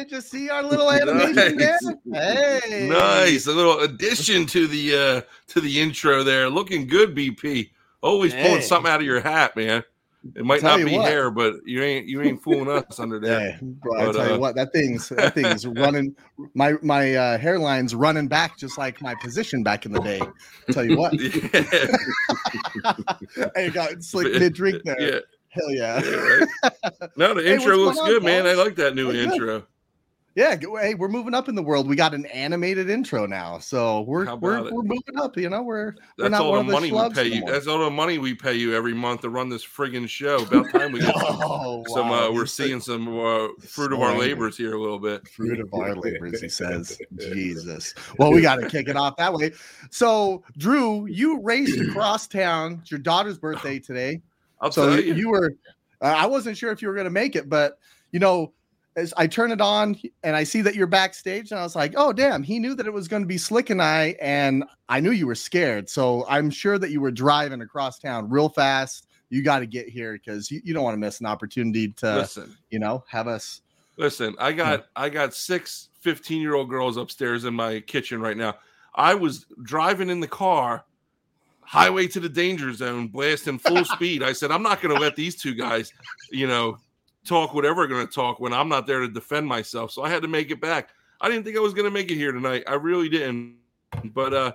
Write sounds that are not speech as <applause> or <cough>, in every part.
you. Just see our little <laughs> animation nice. there. Hey, nice. A little addition to the uh to the intro there. Looking good, BP. Always hey. pulling something out of your hat, man. It might not be what. hair, but you ain't you ain't fooling <laughs> us under there. Hey, bro, but, I tell uh, you what, that thing's that thing's <laughs> running. My my uh, hairline's running back just like my position back in the day. I'll tell you what. hey, got slick mid drink there. Yeah. Hell yeah. yeah right? No, the intro hey, looks good, man. I like that new intro. Yeah, hey, we're moving up in the world. We got an animated intro now, so we're we're, we're moving up. You know, we're that's we're not all the money we pay you. That's all the money we pay you every month to run this friggin' show. About time we get oh, some. Wow. Uh, we're seeing some uh, fruit of our labors here a little bit. Fruit of our labors, he says. Jesus. Well, we got to kick it off that way. So, Drew, you raced across town. It's your daughter's birthday today. I'll so you. you were. Uh, I wasn't sure if you were going to make it, but you know as I turn it on and I see that you're backstage, and I was like, oh, damn, he knew that it was going to be Slick and I, and I knew you were scared. So I'm sure that you were driving across town real fast. You got to get here because you, you don't want to miss an opportunity to, listen, you know, have us. Listen, I got I got six 15 year old girls upstairs in my kitchen right now. I was driving in the car, highway to the danger zone, blasting full <laughs> speed. I said, I'm not going to let these two guys, you know, talk whatever going to talk when I'm not there to defend myself. So I had to make it back. I didn't think I was going to make it here tonight. I really didn't. But uh,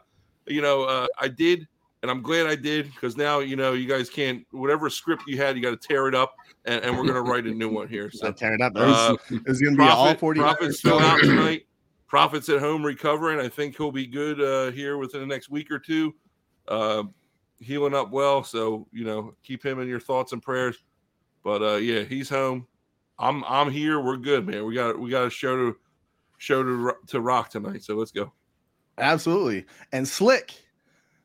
you know, uh, I did, and I'm glad I did because now you know you guys can't whatever script you had, you got to tear it up, and, and we're going to write a new one here. <laughs> So tear it up. Uh, it's going to be all 40. Profits still out tonight. Profits at home recovering. I think he'll be good uh, here within the next week or two. Uh, healing up well, so you know, keep him in your thoughts and prayers. But uh, yeah, he's home. I'm I'm here. We're good, man. We got we got a show to show to to rock tonight. So let's go. Absolutely. And slick,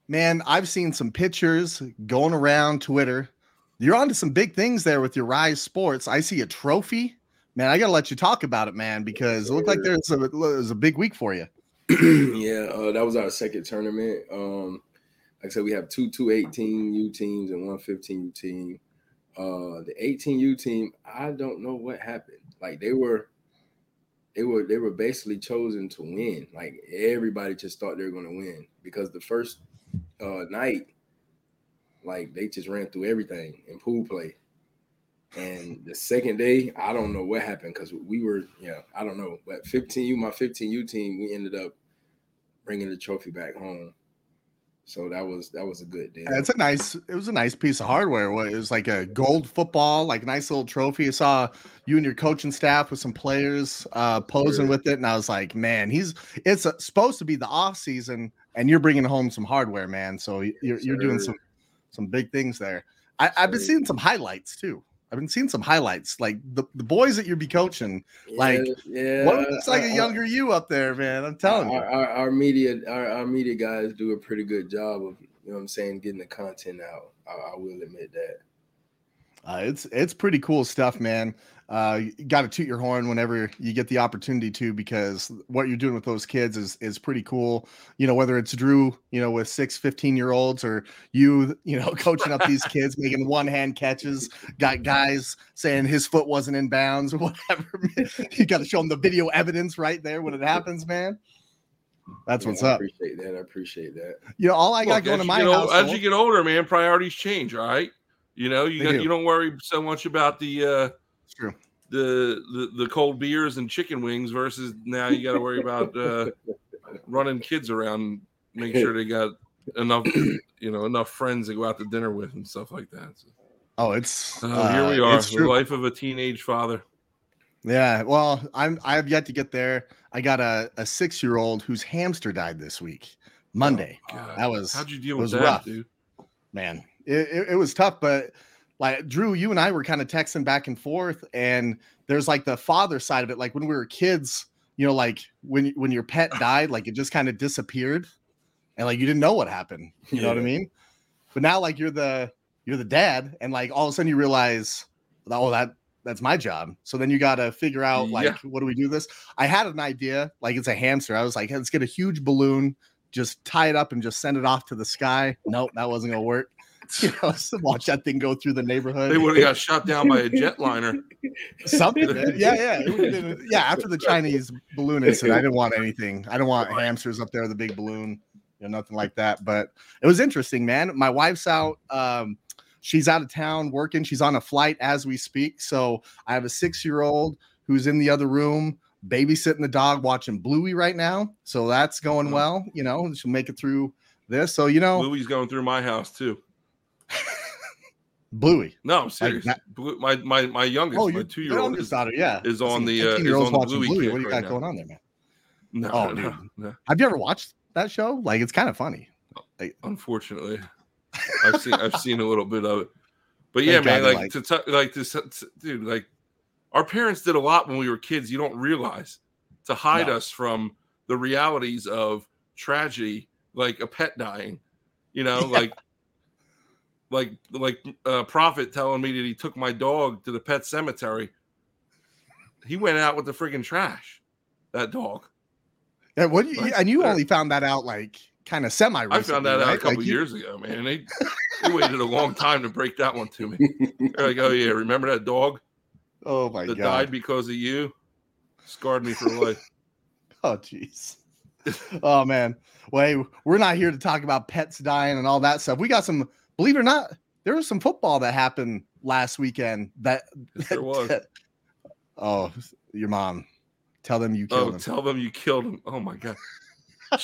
man. I've seen some pictures going around Twitter. You're onto some big things there with your Rise Sports. I see a trophy. Man, I gotta let you talk about it, man, because it looked like there's a there's a big week for you. <clears throat> yeah, uh, that was our second tournament. Um, like I said, we have two two 18 U teams and one 15 U team. Uh, the 18U team, I don't know what happened. Like they were, they were, they were basically chosen to win. Like everybody just thought they were going to win because the first uh, night, like they just ran through everything in pool play. And the second day, I don't know what happened because we were, yeah, I don't know. But 15U, my 15U team, we ended up bringing the trophy back home. So that was that was a good deal. It's a nice. It was a nice piece of hardware. It was like a gold football, like a nice little trophy. I saw you and your coaching staff with some players uh, posing sure. with it, and I was like, man, he's. It's a, supposed to be the off season, and you're bringing home some hardware, man. So you're, you're doing some some big things there. I, have been seeing some highlights too. I've been seeing some highlights, like the, the boys that you'd be coaching. Like, yeah, what looks like a younger you up there, man? I'm telling our, you. Our, our media, our, our, media guys do a pretty good job of, you know, what I'm saying, getting the content out. I, I will admit that. Uh, it's it's pretty cool stuff, man uh, you got to toot your horn whenever you get the opportunity to because what you're doing with those kids is is pretty cool you know whether it's drew you know with six 15 year olds or you you know <laughs> coaching up these kids making one hand catches got guys saying his foot wasn't in bounds or <laughs> whatever you got to show them the video evidence right there when it happens man that's yeah, what's I up. Appreciate that. I appreciate that. You know, all I got going to my house. As you get older, man, priorities change. All right. You know, you got, do. you don't worry so much about the uh, true. The, the the cold beers and chicken wings versus now you got to worry about uh, <laughs> running kids around, make sure they got enough, you know, enough friends to go out to dinner with and stuff like that. So, oh, it's uh, here we are, the life of a teenage father. Yeah, well, I'm I have yet to get there. I got a, a six year old whose hamster died this week, Monday. Oh, that was how'd you deal with that, rough. dude? Man, it, it, it was tough, but like Drew, you and I were kind of texting back and forth, and there's like the father side of it. Like when we were kids, you know, like when when your pet <laughs> died, like it just kind of disappeared, and like you didn't know what happened. You yeah. know what I mean? But now, like you're the you're the dad, and like all of a sudden you realize, oh, that that's my job. So then you got to figure out like, yeah. what do we do this? I had an idea, like it's a hamster. I was like, let's get a huge balloon, just tie it up and just send it off to the sky. Nope, that wasn't gonna work. <laughs> you know, watch that thing go through the neighborhood. They would have got shot down by a <laughs> jetliner. Something. Yeah, yeah. <laughs> Been, yeah, after the Chinese balloon incident, I didn't want anything. I didn't want hamsters up there, the big balloon, you know, nothing like that. But it was interesting, man. My wife's out. Um, she's out of town working. She's on a flight as we speak. So I have a six year old who's in the other room babysitting the dog, watching Bluey right now. So that's going well. You know, she'll make it through this. So you know, Bluey's going through my house too. Bluey. No, I'm serious. Like Blue, my my my youngest, oh, my two year old daughter, yeah, is on the uh, is on the Bluey. Bluey. What do you right got going on there, man? No, oh, <laughs> no, no, Have you ever watched that show? Like, it's kind of funny. Like, Unfortunately, <laughs> I've seen I've seen a little bit of it, but yeah, man, like, like to t- like this, dude, like our parents did a lot when we were kids. You don't realize to hide no. us from the realities of tragedy, like a pet dying. You know, <laughs> yeah. like like like uh, prophet telling me that he took my dog to the pet cemetery. He went out with the friggin' trash. That dog. Yeah, what? You, like, and you only found that out like kind of semi. I found that out right? a couple like years ago, man. They, they waited a long time to break that one to me. They're like, oh yeah, remember that dog? <laughs> Oh my god that god, died because of you. Scarred me for life. <laughs> oh jeez. <laughs> oh man. Well, hey, we're not here to talk about pets dying and all that stuff. We got some. Believe it or not, there was some football that happened last weekend. That, there was. That, <laughs> oh, your mom. Tell them you killed oh, him. Tell them you killed him. Oh my god. <laughs>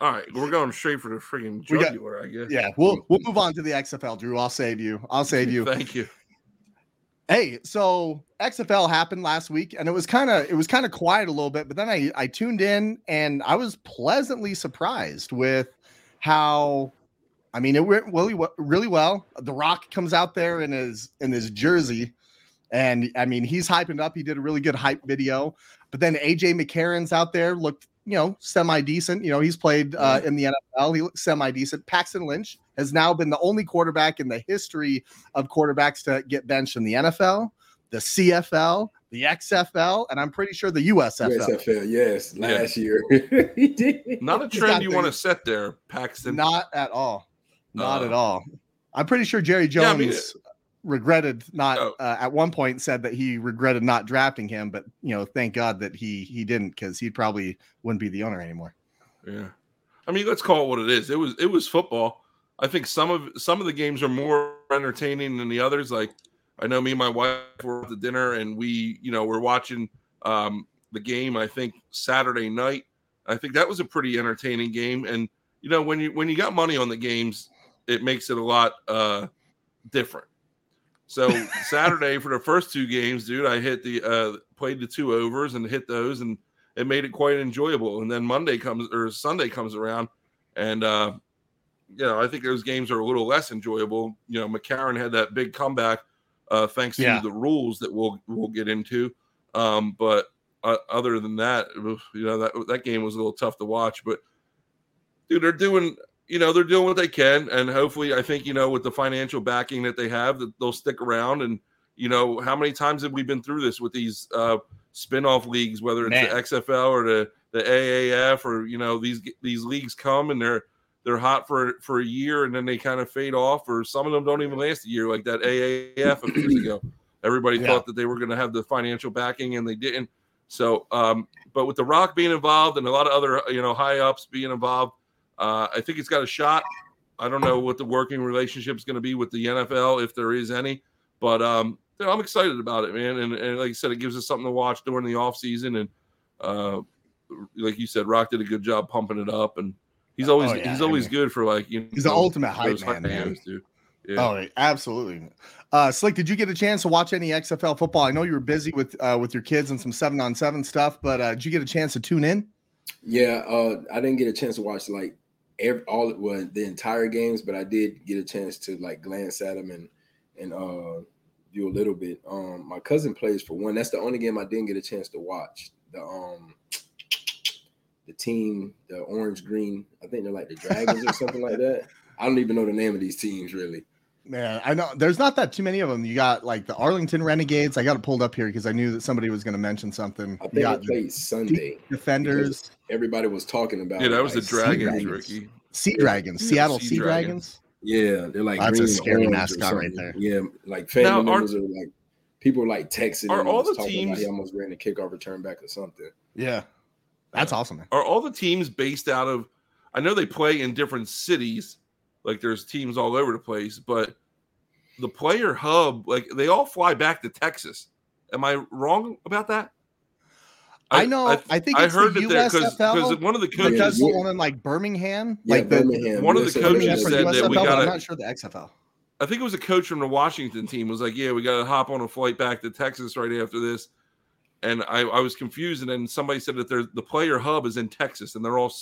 All right, we're going straight for the freaking jugular, got, I guess. Yeah, we'll we'll move on to the XFL, Drew. I'll save you. I'll <laughs> save you. Thank you. Hey, so XFL happened last week, and it was kind of it was kind of quiet a little bit, but then I I tuned in and I was pleasantly surprised with how I mean it went really really well. The Rock comes out there in his in his jersey, and I mean he's hyping up. He did a really good hype video, but then AJ McCarron's out there looked you know, semi decent. You know, he's played uh, in the NFL. He looks semi decent. Paxton Lynch has now been the only quarterback in the history of quarterbacks to get benched in the NFL, the CFL, the XFL, and I'm pretty sure the USFL. USFL, yes, last yeah. year <laughs> he did. Not a trend you want to set there, Paxton. Not at all. Not uh, at all. I'm pretty sure Jerry Jones. Yeah, I mean, regretted not oh. uh, at one point said that he regretted not drafting him, but you know, thank God that he he didn't because he probably wouldn't be the owner anymore. Yeah, I mean, let's call it what it is. It was it was football. I think some of some of the games are more entertaining than the others. Like I know me and my wife were at the dinner and we, you know, we're watching um, the game. I think Saturday night. I think that was a pretty entertaining game. And you know, when you when you got money on the games, it makes it a lot uh, different. So <laughs> Saturday for the first two games, dude, I hit the uh played the two overs and hit those and it made it quite enjoyable. And then Monday comes or Sunday comes around and uh you know, I think those games are a little less enjoyable. You know, McCarron had that big comeback uh thanks yeah. to the rules that we'll we'll get into. Um but uh, other than that, you know, that that game was a little tough to watch, but dude, they're doing you know they're doing what they can and hopefully i think you know with the financial backing that they have that they'll stick around and you know how many times have we been through this with these uh spin-off leagues whether it's Man. the xfl or the the aaf or you know these these leagues come and they're they're hot for for a year and then they kind of fade off or some of them don't even last a year like that aaf a few years ago everybody yeah. thought that they were going to have the financial backing and they didn't so um but with the rock being involved and a lot of other you know high ups being involved uh, I think it's got a shot. I don't know what the working relationship is going to be with the NFL, if there is any, but um, you know, I'm excited about it, man. And, and like I said, it gives us something to watch during the off season. And uh, like you said, Rock did a good job pumping it up, and he's always oh, yeah, he's always good for like you. He's know, the ultimate hype man, man. Yeah. Oh, absolutely. Uh, Slick, did you get a chance to watch any XFL football? I know you were busy with uh, with your kids and some seven on seven stuff, but uh, did you get a chance to tune in? Yeah, uh, I didn't get a chance to watch like every all it well the entire games, but I did get a chance to like glance at them and and uh do a little bit. Um, my cousin plays for one. That's the only game I didn't get a chance to watch. The um the team, the orange green. I think they're like the Dragons or something like that. I don't even know the name of these teams really. Man, I know there's not that too many of them. You got like the Arlington Renegades. I got it pulled up here because I knew that somebody was going to mention something. I think you got played Sunday. Defenders. Everybody was talking about. Yeah, that was like, the Dragons, Ricky. Sea Dragons, yeah. Seattle Sea, sea Dragons. Dragons. Yeah, they're like That's a scary mascot right there. Yeah, like family Now, members are like people are like texting. Are all and the talking about teams- he almost ran the kickoff return back or something? Yeah, that's awesome. Man. Are all the teams based out of? I know they play in different cities. Like there's teams all over the place, but the player hub, like they all fly back to Texas. Am I wrong about that? I, know. I, think I it's heard the that there because one of the coaches, because the one in like Birmingham, Yeah, like the Birmingham, one of the coaches for said that we gotta- I'm not sure the XFL. I think it was a coach from the Washington team, was like, "Yeah, we got to hop on a flight back to Texas right after this." And I, I was confused, and then somebody said that the player hub is in Texas, and they're all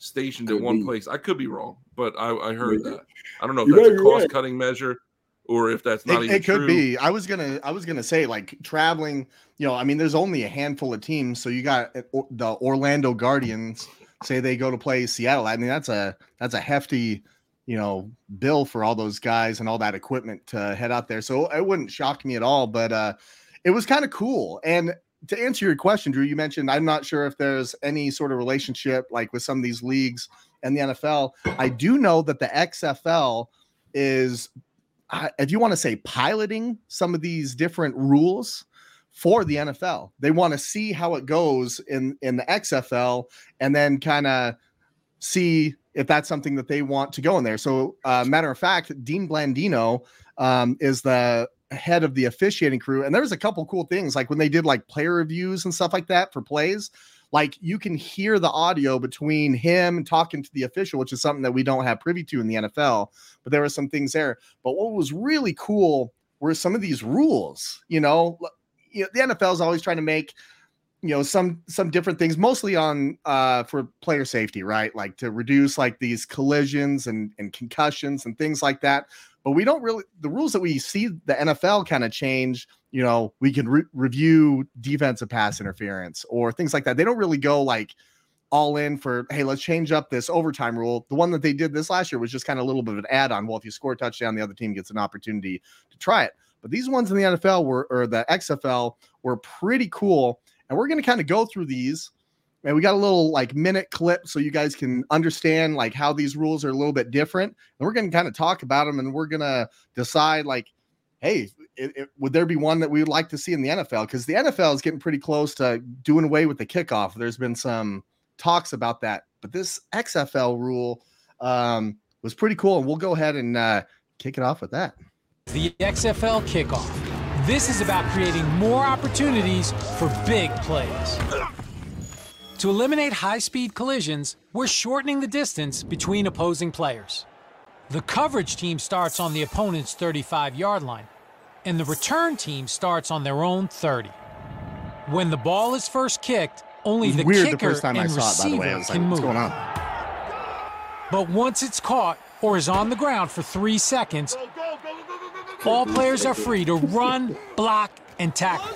s- stationed at one be. place. I could be wrong, but I, I heard Maybe. that. I don't know if You that's might a cost cutting measure or if that's not It, even it could true. be. I was gonna. I was gonna say like traveling. You know, I mean, there's only a handful of teams. So you got uh, the Orlando Guardians. Say they go to play Seattle. I mean, that's a that's a hefty, you know, bill for all those guys and all that equipment to head out there. So it wouldn't shock me at all. But uh, it was kind of cool. And to answer your question, Drew, you mentioned I'm not sure if there's any sort of relationship like with some of these leagues and the NFL. I do know that the XFL is if you want to say piloting some of these different rules for the NFL. They want to see how it goes in in the XFL and then kind of see if that's something that they want to go in there. So, uh, matter of fact, Dean Blandino um, is the head of the officiating crew, and there's a couple cool things like when they did like player reviews and stuff like that for plays. Like you can hear the audio between him and talking to the official, which is something that we don't have privy to in the NFL. But there were some things there. But what was really cool were some of these rules. You know, you know the NFL is always trying to make you know some some different things mostly on uh for player safety right like to reduce like these collisions and and concussions and things like that but we don't really the rules that we see the NFL kind of change you know we can re- review defensive pass interference or things like that. They don't really go like all in for hey let's change up this overtime rule. The one that they did this last year was just kind of a little bit of an add-on. Well if you score a touchdown the other team gets an opportunity to try it. But these ones in the NFL were or the XFL were pretty cool and we're going to kind of go through these and we got a little like minute clip so you guys can understand like how these rules are a little bit different. And we're going to kind of talk about them and we're going to decide like hey it, it- would there be one that we would like to see in the nfl because the nfl is getting pretty close to doing away with the kickoff. There's been some talks about that. But this xfl rule um, was pretty cool and we'll go ahead and uh, kick it off with that. The XFL kickoff. This is about creating more opportunities for big plays. To eliminate high speed collisions, we're shortening the distance between opposing players. The coverage team starts on the opponent's 35 yard line, and the return team starts on their own 30. When the ball is first kicked, only the weird the kicker i and it the receiver i was like can move. on But once it's caught or is on the ground for three seconds, all players are free to run, block, and tackle.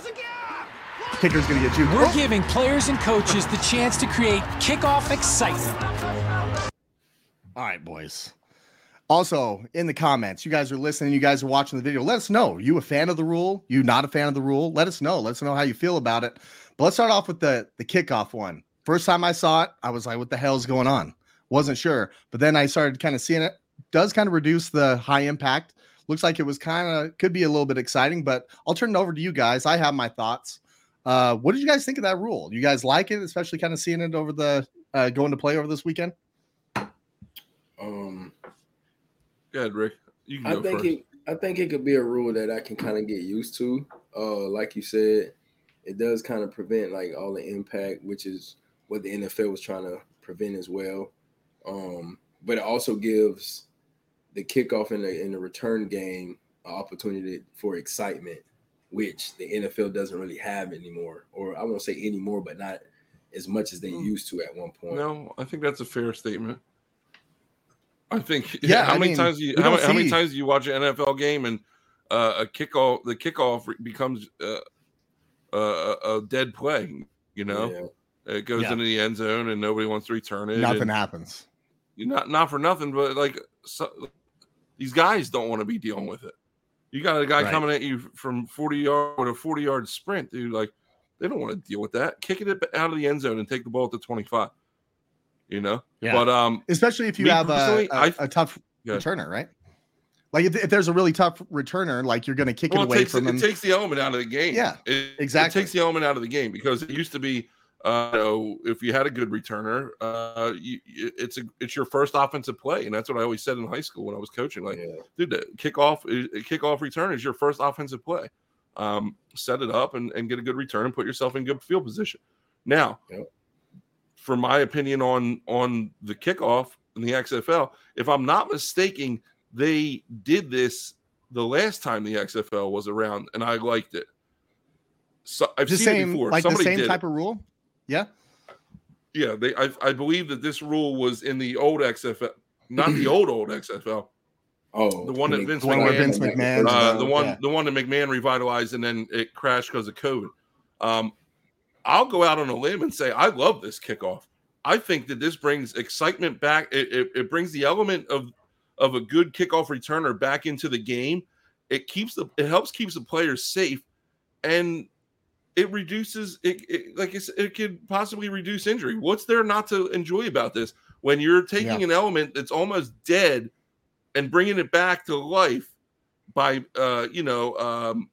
Kicker's gonna get you We're giving players and coaches the chance to create kickoff excitement. All right, boys. Also, in the comments, you guys are listening, you guys are watching the video. Let us know. You a fan of the rule? You not a fan of the rule? Let us know. Let us know how you feel about it. But let's start off with the the kickoff one. First time I saw it, I was like, "What the hell's going on?" Wasn't sure, but then I started kind of seeing it. Does kind of reduce the high impact. Looks like it was kind of could be a little bit exciting, but I'll turn it over to you guys. I have my thoughts. Uh, what did you guys think of that rule? You guys like it, especially kind of seeing it over the uh, going to play over this weekend? Um, Go ahead, Rick. You can I go think first. it. I think it could be a rule that I can kind of get used to. Uh, like you said, it does kind of prevent like all the impact, which is what the NFL was trying to prevent as well. Um, but it also gives the kickoff in the in the return game an opportunity for excitement, which the NFL doesn't really have anymore, or I won't say anymore, but not as much as they Mm. used to at one point. No, I think that's a fair statement. I think. <laughs> Yeah, How I many mean, times do you how, many- how many times do you watch an NFL game and uh, a kickoff the kickoff re- becomes uh, a, a, a dead play? You know, Yeah. it goes Yeah. into the end zone and nobody wants to return it. Nothing happens. you not not for nothing, but like so, these guys don't want to be dealing with it. You got a guy Right. coming at you from forty yard with a forty yard sprint, dude. Like they don't want to deal with that. Kicking it out of the end zone and take the ball at the twenty five. You know, Yeah. but um, Especially if you have a, personally, a, I- a tough Yeah. returner, right? Like if, if there's a really tough returner, like you're going to kick well, it away takes, from it him. takes the element out of the game. Yeah, it, exactly. It takes the element out of the game because it used to be, uh, you know, if you had a good returner, uh, you, it's a it's your first offensive play, and that's what I always said in high school when I was coaching. Like, Yeah. dude, the kickoff kickoff return is your first offensive play. Um, set it up and, and get a good return and put yourself in good field position. Now, for my opinion on on the kickoff in the XFL, if I'm not mistaken, they did this the last time the XFL was around, and I liked it. So I've the seen same, it before. like the same type it. of rule. Yeah. Yeah, they. I, I believe that this rule was in the old XFL, not the old old XFL. Oh, The one that Mc- Vince The one McMahon- Vince McMahon- Uh, the one, Yeah. the one that McMahon revitalized, and then it crashed because of COVID. Um, I'll go out on a limb and say I love this kickoff. I think that this brings excitement back. It, it, it brings the element of of a good kickoff returner back into the game. It keeps the it helps keeps the players safe, and it reduces it, it like it's, it could possibly reduce injury. What's there not to enjoy about this? When you're taking an element that's almost dead and bringing it back to life by uh you know um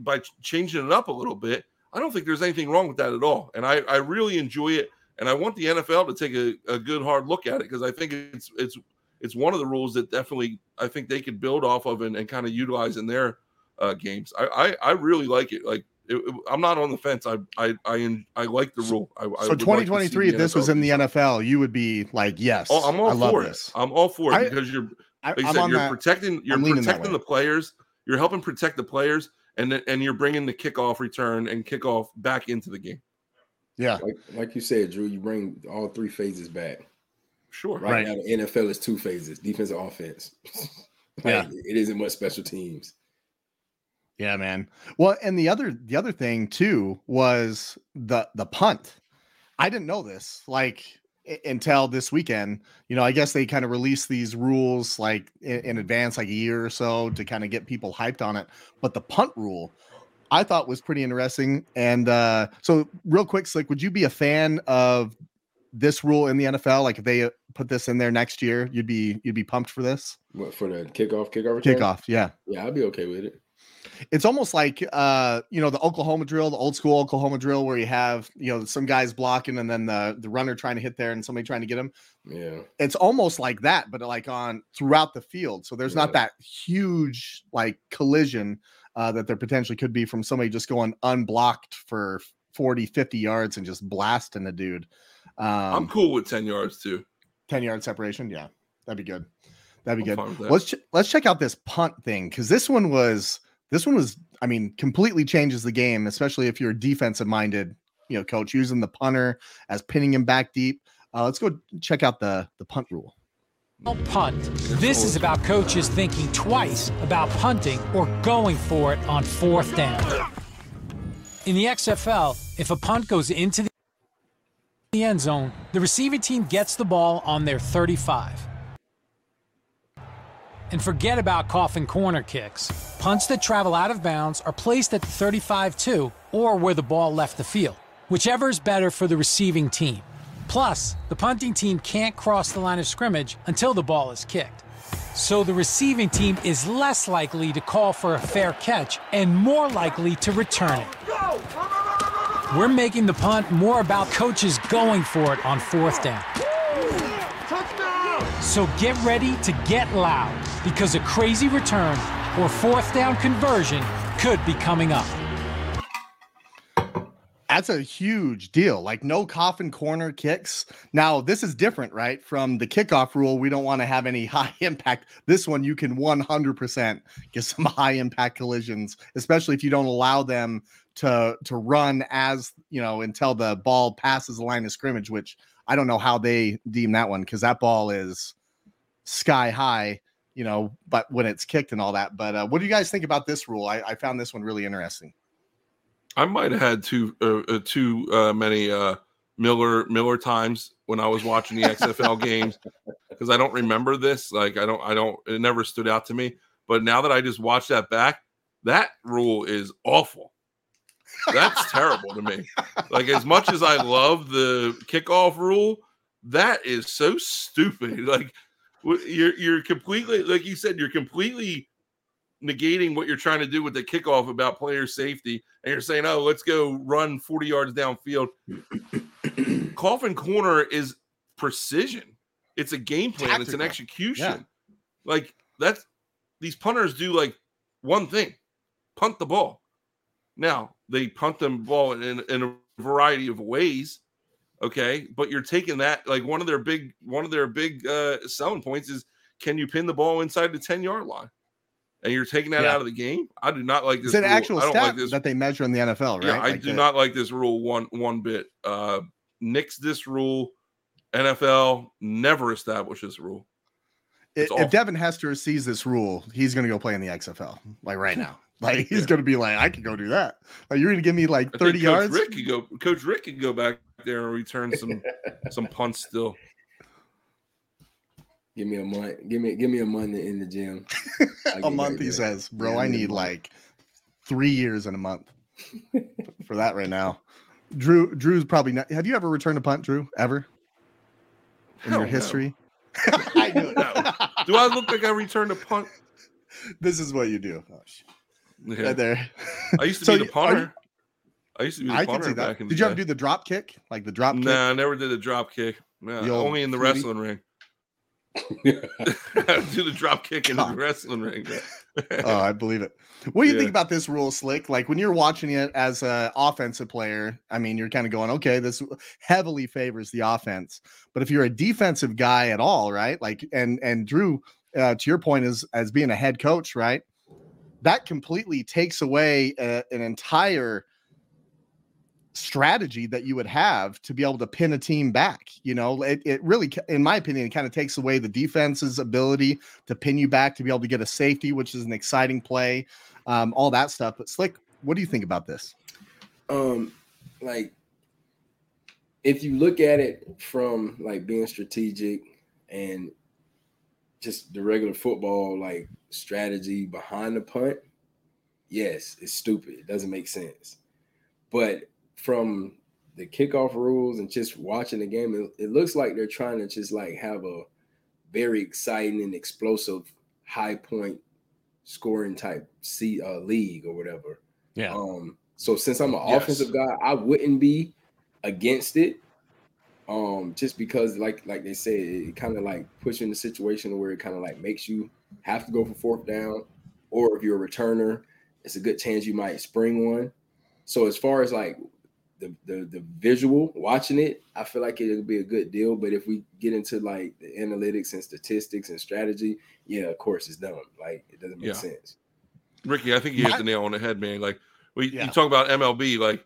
by changing it up a little bit i don't think there's anything wrong with that at all. And i i really enjoy it. And i want the nfl to take a, a good hard look at it because i think it's it's it's one of the rules that definitely i think they could build off of and, and kind of utilize in their uh games. I i, I really like it. Like it, it- i'm not on the fence i i i, I like the rule I, I So like 2023, if the this was in the. NFL, you would be like, yes, Oh, I'm all I love for this. it. I'm all for it because you're like I I'm said, you're that. protecting you're I'm protecting the players. You're helping protect the players, and and you're bringing the kickoff return and kickoff back into the game. Yeah. like like you said, Drew. You bring all three phases back. Sure. Right, Right. now, the NFL is two phases: defense and offense. <laughs> Yeah. It isn't much special teams. Yeah, man. Well, and the other the other thing too was the the punt. I didn't know this like until this weekend. You know, I guess they kind of released these rules like in, in advance, like a year or so, to kind of get people hyped on it. But the punt rule, I thought was pretty interesting. And uh so, real quick, Slick, would you be a fan of this rule in the NFL? Like if they uh, put this in there next year, you'd be you'd be pumped for this What for the kickoff? Kickoff? return? kickoff. Yeah. Yeah, I'd be okay with it. It's almost like uh you know the oklahoma drill the old school oklahoma drill where you have you know some guys blocking and then the the runner trying to hit there and somebody trying to get him. Yeah, it's almost like that but like on throughout the field. So there's not that huge like collision uh that there potentially could be from somebody just going unblocked for 40 50 yards and just blasting a dude. Um I'm cool with ten yards too. 10 yard separation? Yeah. That'd be good. That'd be I'm good. fine with that. let's ch- let's check out this punt thing because this one was this one was i mean completely changes the game especially if you're defensive minded you know coach using the punter as pinning him back deep uh, let's go check out the the punt rule Punt. This is about coaches thinking twice about punting or going for it on fourth down. In the XFL, if a punt goes into the end zone, the receiving team gets the ball on their 35. And forget about coffin corner kicks. Punts that travel out of bounds are placed at the 35 2 or where the ball left the field, whichever is better for the receiving team. Plus, the punting team can't cross the line of scrimmage until the ball is kicked. So the receiving team is less likely to call for a fair catch and more likely to return it. We're making the punt more about coaches going for it on fourth down. So get ready to get loud because a crazy return or fourth down conversion could be coming up. that's a huge deal. Like no coffin corner kicks. Now this is different right? From the kickoff rule we don't want to have any <laughs> high impact. This one you can 100% get some <laughs> high impact collisions especially if you don't allow them to to run as you know until the ball passes the line of scrimmage which i don't know how they deem that one because that ball is sky high you know but when it's kicked and all that but uh, what do you guys think about this rule I, I found this one really interesting I might have had too uh, uh, too uh, many uh, Miller Miller times when I was watching the XFL <laughs> games because I don't remember this. Like I don't I don't it never stood out to me. But now that I just watched that back, that rule is awful. That's terrible to me. Like as much as I love the kickoff rule, that is so stupid. <laughs> Like you're you're completely like you said, you're completely negating what you're trying to do with the kickoff about player safety, and you're saying, "Oh, let's go run 40 yards downfield." <clears throat> Coffin corner is precision. It's a game plan. Tactical. It's an execution. Yeah. Like that's these punters do like one thing: punt the ball. Now they punt the ball in, in a variety of ways. Okay, but you're taking that like one of their big one of their big uh, selling points is can you pin the ball inside the 10 yard line? and you're taking that yeah. out of the game. I do not like this. It's an rule. actual stat like this. that they measure in the NFL, right? Yeah, I like do not like this rule one one bit. Uh, nix this rule. NFL never establishes rule. It, if Devin Hester sees this rule, he's going to go play in the XFL like right <laughs> now. Like he's yeah. going to be like, I can go do that. Like you're going to give me like 30 yards. Rick could go. Coach Rick could go back there and return some <laughs> some punts still. Give me a month. Give me give me a month in the gym. <laughs> a month, he says, bro. I need like three years in a month <laughs> for that right now. Drew, Drew's probably not. Have you ever returned a punt, Drew? Ever in Hell your history? No. I do. No. Do I look like I returned a punt? This is what you do. Oh, yeah. Right there. I used to <laughs> so be the punter. You, I used to be the I punter back in the day. Did you ever do the drop kick? Like the drop kick? No, nah, I never did the drop kick. No, only in the wrestling ring. <laughs> do the drop kick in the wrestling ring. <laughs> oh, I believe it. What do you yeah. think about this rule, Slick? Like when you're watching it as an offensive player, I mean, you're kind of going, okay, this heavily favors the offense. But if you're a defensive guy at all, right? Like, and and Drew, uh, to your point, is as being a head coach, right? That completely takes away a, uh, an entire strategy that you would have to be able to pin a team back. You know, it, it really, in my opinion, it kind of takes away the defense's ability to pin you back to be able to get a safety, which is an exciting play, um, all that stuff. But Slick, what do you think about this? Um, like if you look at it from like being strategic and just the regular football like strategy behind the punt, yes, it's stupid. It doesn't make sense. But from the kickoff rules and just watching the game, it, it, looks like they're trying to just like have a very exciting and explosive high point scoring type C uh, league or whatever. Yeah. Um. So since I'm an yes. offensive guy, I wouldn't be against it. Um, just because like like they say, it, it kind of like puts you in a situation where it kind of like makes you have to go for fourth down, or if you're a returner, it's a good chance you might spring one. So as far as like the, the the visual watching it, I feel like it'll be a good deal. But if we get into like the analytics and statistics and strategy, yeah, of course it's dumb. Like it doesn't make yeah. sense. Ricky, I think you hit the nail on the head, man. Like we yeah. you talk about MLB, like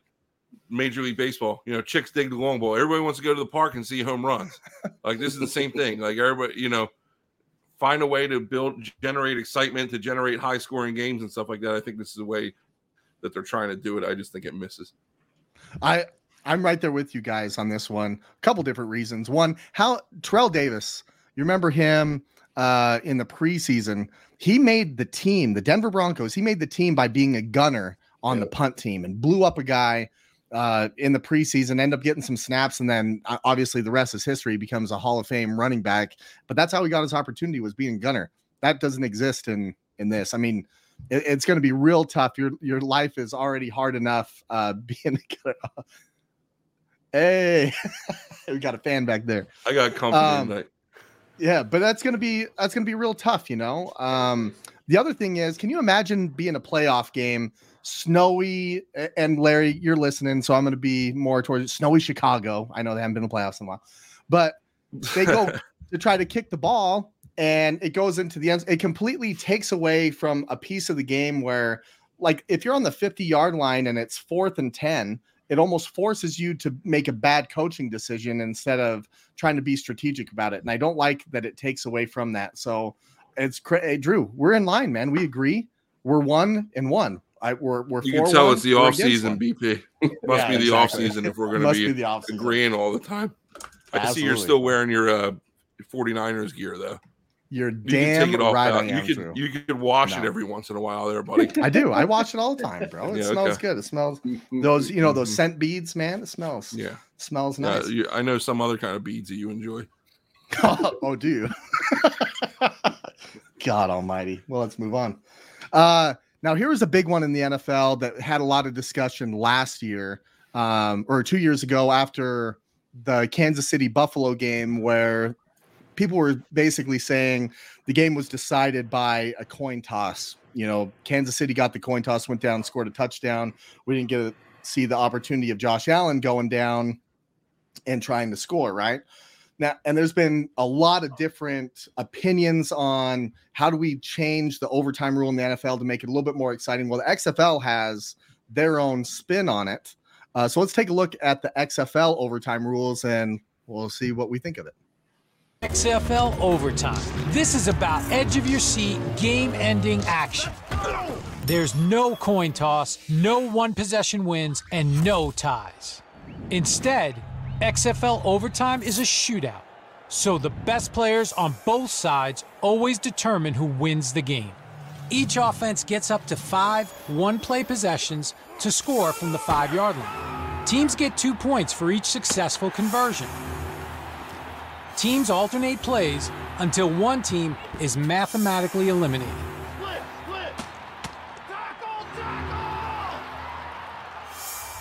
Major League Baseball. You know, chicks dig the long ball. Everybody wants to go to the park and see home runs. like this is the same thing. Like everybody, you know, find a way to build, generate excitement, to generate high scoring games and stuff like that. I think this is a way that they're trying to do it. I just think it misses. I I'm right there with you guys on this one. A couple different reasons. One, how Terrell Davis, you remember him uh, in the preseason? He made the team, the Denver Broncos. He made the team by being a gunner on the punt team and blew up a guy uh, in the preseason. End up getting some snaps, and then uh, obviously the rest is history. Becomes a Hall of Fame running back. But that's how he got his opportunity was being gunner. That doesn't exist in in this. I mean, it, it's going to be real tough. Your your life is already hard enough uh, <laughs> being. A Gunner. hey, <laughs> we got a fan back there. I got company um, Yeah, but that's gonna be that's gonna be real tough, you know. Um, the other thing is, can you imagine being a playoff game, snowy? And Larry, you're listening, so I'm gonna be more towards snowy Chicago. I know they haven't been in the playoffs in a while, but they go <laughs> to try to kick the ball and it goes into the end. It completely takes away from a piece of the game where, like, if you're on the 50 yard line and it's fourth and 10, it almost forces you to make a bad coaching decision instead of trying to be strategic about it. And I don't like that it takes away from that. So it's hey, eh, Drew, we're in line, man. We agree. We're one and one. I, we're we're you can tell it's the off season, BP. Must yeah, be the exactly. off season if we're going to be, be agreeing all the time. I can see you're still wearing your uh, 49ers gear though. You're you damn it right. I am, you could you could wash no. it every once in a while, there, buddy. <laughs> I do. I wash it all the time, bro. It yeah, smells okay. good. It smells those you know those scent beads, man. It smells. Yeah, smells nice. Uh, I know some other kind of beads that you enjoy. <laughs> oh, do you? <laughs> God Almighty. Well, let's move on. Uh, now, here was a big one in the NFL that had a lot of discussion last year um, or two years ago after the Kansas City Buffalo game, where people were basically saying the game was decided by a coin toss. You know, Kansas City got the coin toss, went down, scored a touchdown. We didn't get to see the opportunity of Josh Allen going down and trying to score, right? Now, and there's been a lot of different opinions on how do we change the overtime rule in the NFL to make it a little bit more exciting. Well, the XFL has their own spin on it. Uh, so let's take a look at the XFL overtime rules and we'll see what we think of it. XFL overtime. This is about edge of your seat, game ending action. There's no coin toss, no one possession wins, and no ties. Instead, XFL overtime is a shootout, so the best players on both sides always determine who wins the game. Each offense gets up to five one play possessions to score from the five yard line. Teams get two points for each successful conversion. Teams alternate plays until one team is mathematically eliminated.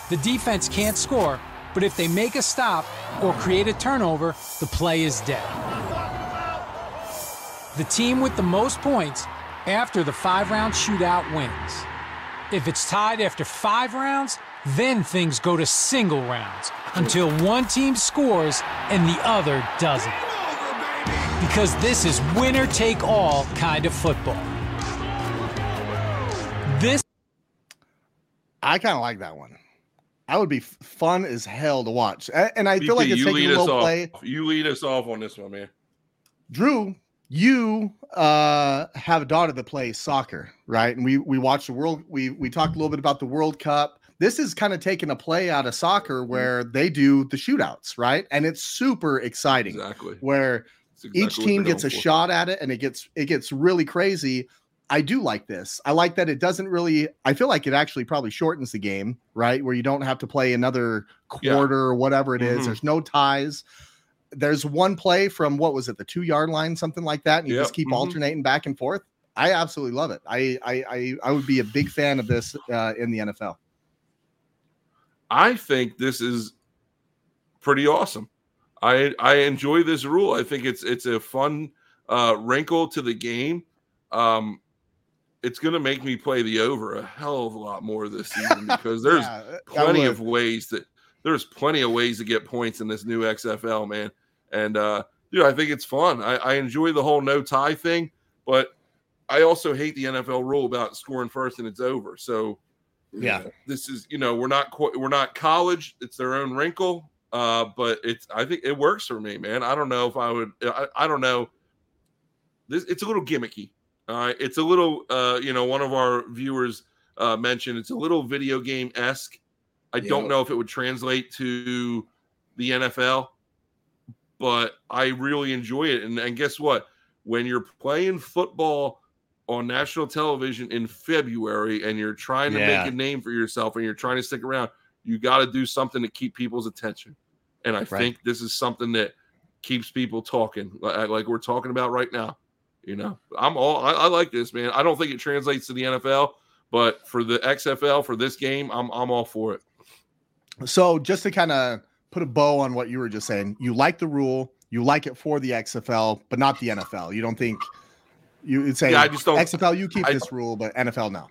The defense can't score but if they make a stop or create a turnover, the play is dead. The team with the most points after the five round shootout wins. If it's tied after five rounds, then things go to single rounds until one team scores and the other doesn't. Because this is winner take all kind of football. This I kind of like that one. That would be fun as hell to watch. And I feel like it's taking a little play. You lead us off on this one, man. Drew, you uh, have a daughter that plays soccer, right? And we we watched the world. We we talked a little bit about the World Cup. This is kind of taking a play out of soccer mm-hmm. where they do the shootouts, right? And it's super exciting. Exactly. Where exactly each team gets a for. shot at it, and it gets it gets really crazy. I do like this. I like that it doesn't really. I feel like it actually probably shortens the game, right? Where you don't have to play another quarter yeah. or whatever it is. Mm-hmm. There's no ties. There's one play from what was it, the two yard line, something like that, and you yep. just keep mm-hmm. alternating back and forth. I absolutely love it. I I I, I would be a big fan of this uh, in the NFL. I think this is pretty awesome. I I enjoy this rule. I think it's it's a fun uh, wrinkle to the game. Um, it's going to make me play the over a hell of a lot more this season <laughs> because there's yeah, plenty of ways that there's plenty of ways to get points in this new XFL, man. And uh, dude, I think it's fun. I, I enjoy the whole no tie thing, but I also hate the NFL rule about scoring first and it's over. So yeah, this is you know we're not qu- we're not college. It's their own wrinkle, uh, but it's I think it works for me, man. I don't know if I would. I, I don't know. This it's a little gimmicky right, it's a little, uh, you know, one of our viewers uh, mentioned it's a little video game esque. I don't know if it would translate to the NFL, but I really enjoy it. And, and guess what? When you're playing football on national television in February and you're trying to yeah. make a name for yourself and you're trying to stick around, you got to do something to keep people's attention. And I right. think this is something that keeps people talking, like, like we're talking about right now. You know, I'm all I, I, like this, man. I don't think it translates to the NFL, but for the XFL for this game, I'm I'm all for it. So just to kind of put a bow on what you were just saying, you like the rule, you like it for the XFL, but not the NFL. You don't think you would say yeah, I just don't, XFL you keep I, this rule, but NFL no.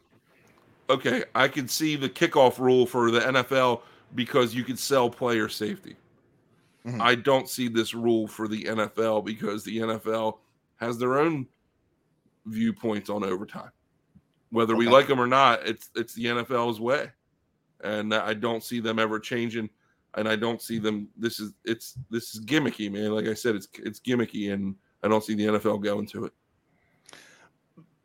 Okay, I can see the kickoff rule for the NFL because you could sell player safety. Mm-hmm. I don't see this rule for the NFL because the NFL has their own viewpoints on overtime. Whether okay. we like them or not, it's it's the NFL's way, and I don't see them ever changing. And I don't see them. This is it's this is gimmicky, man. Like I said, it's it's gimmicky, and I don't see the NFL going to it.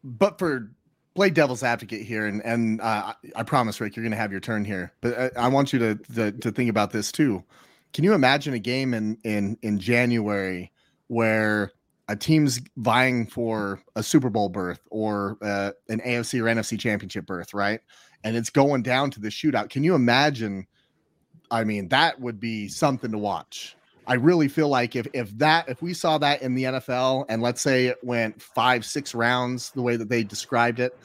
But for play devil's advocate here, and and uh, I promise, Rick, you're going to have your turn here. But I, I want you to, to to think about this too. Can you imagine a game in in in January where a team's vying for a Super Bowl berth or uh, an AFC or NFC championship berth, right? And it's going down to the shootout. Can you imagine? I mean, that would be something to watch. I really feel like if if that if we saw that in the NFL and let's say it went five six rounds the way that they described it,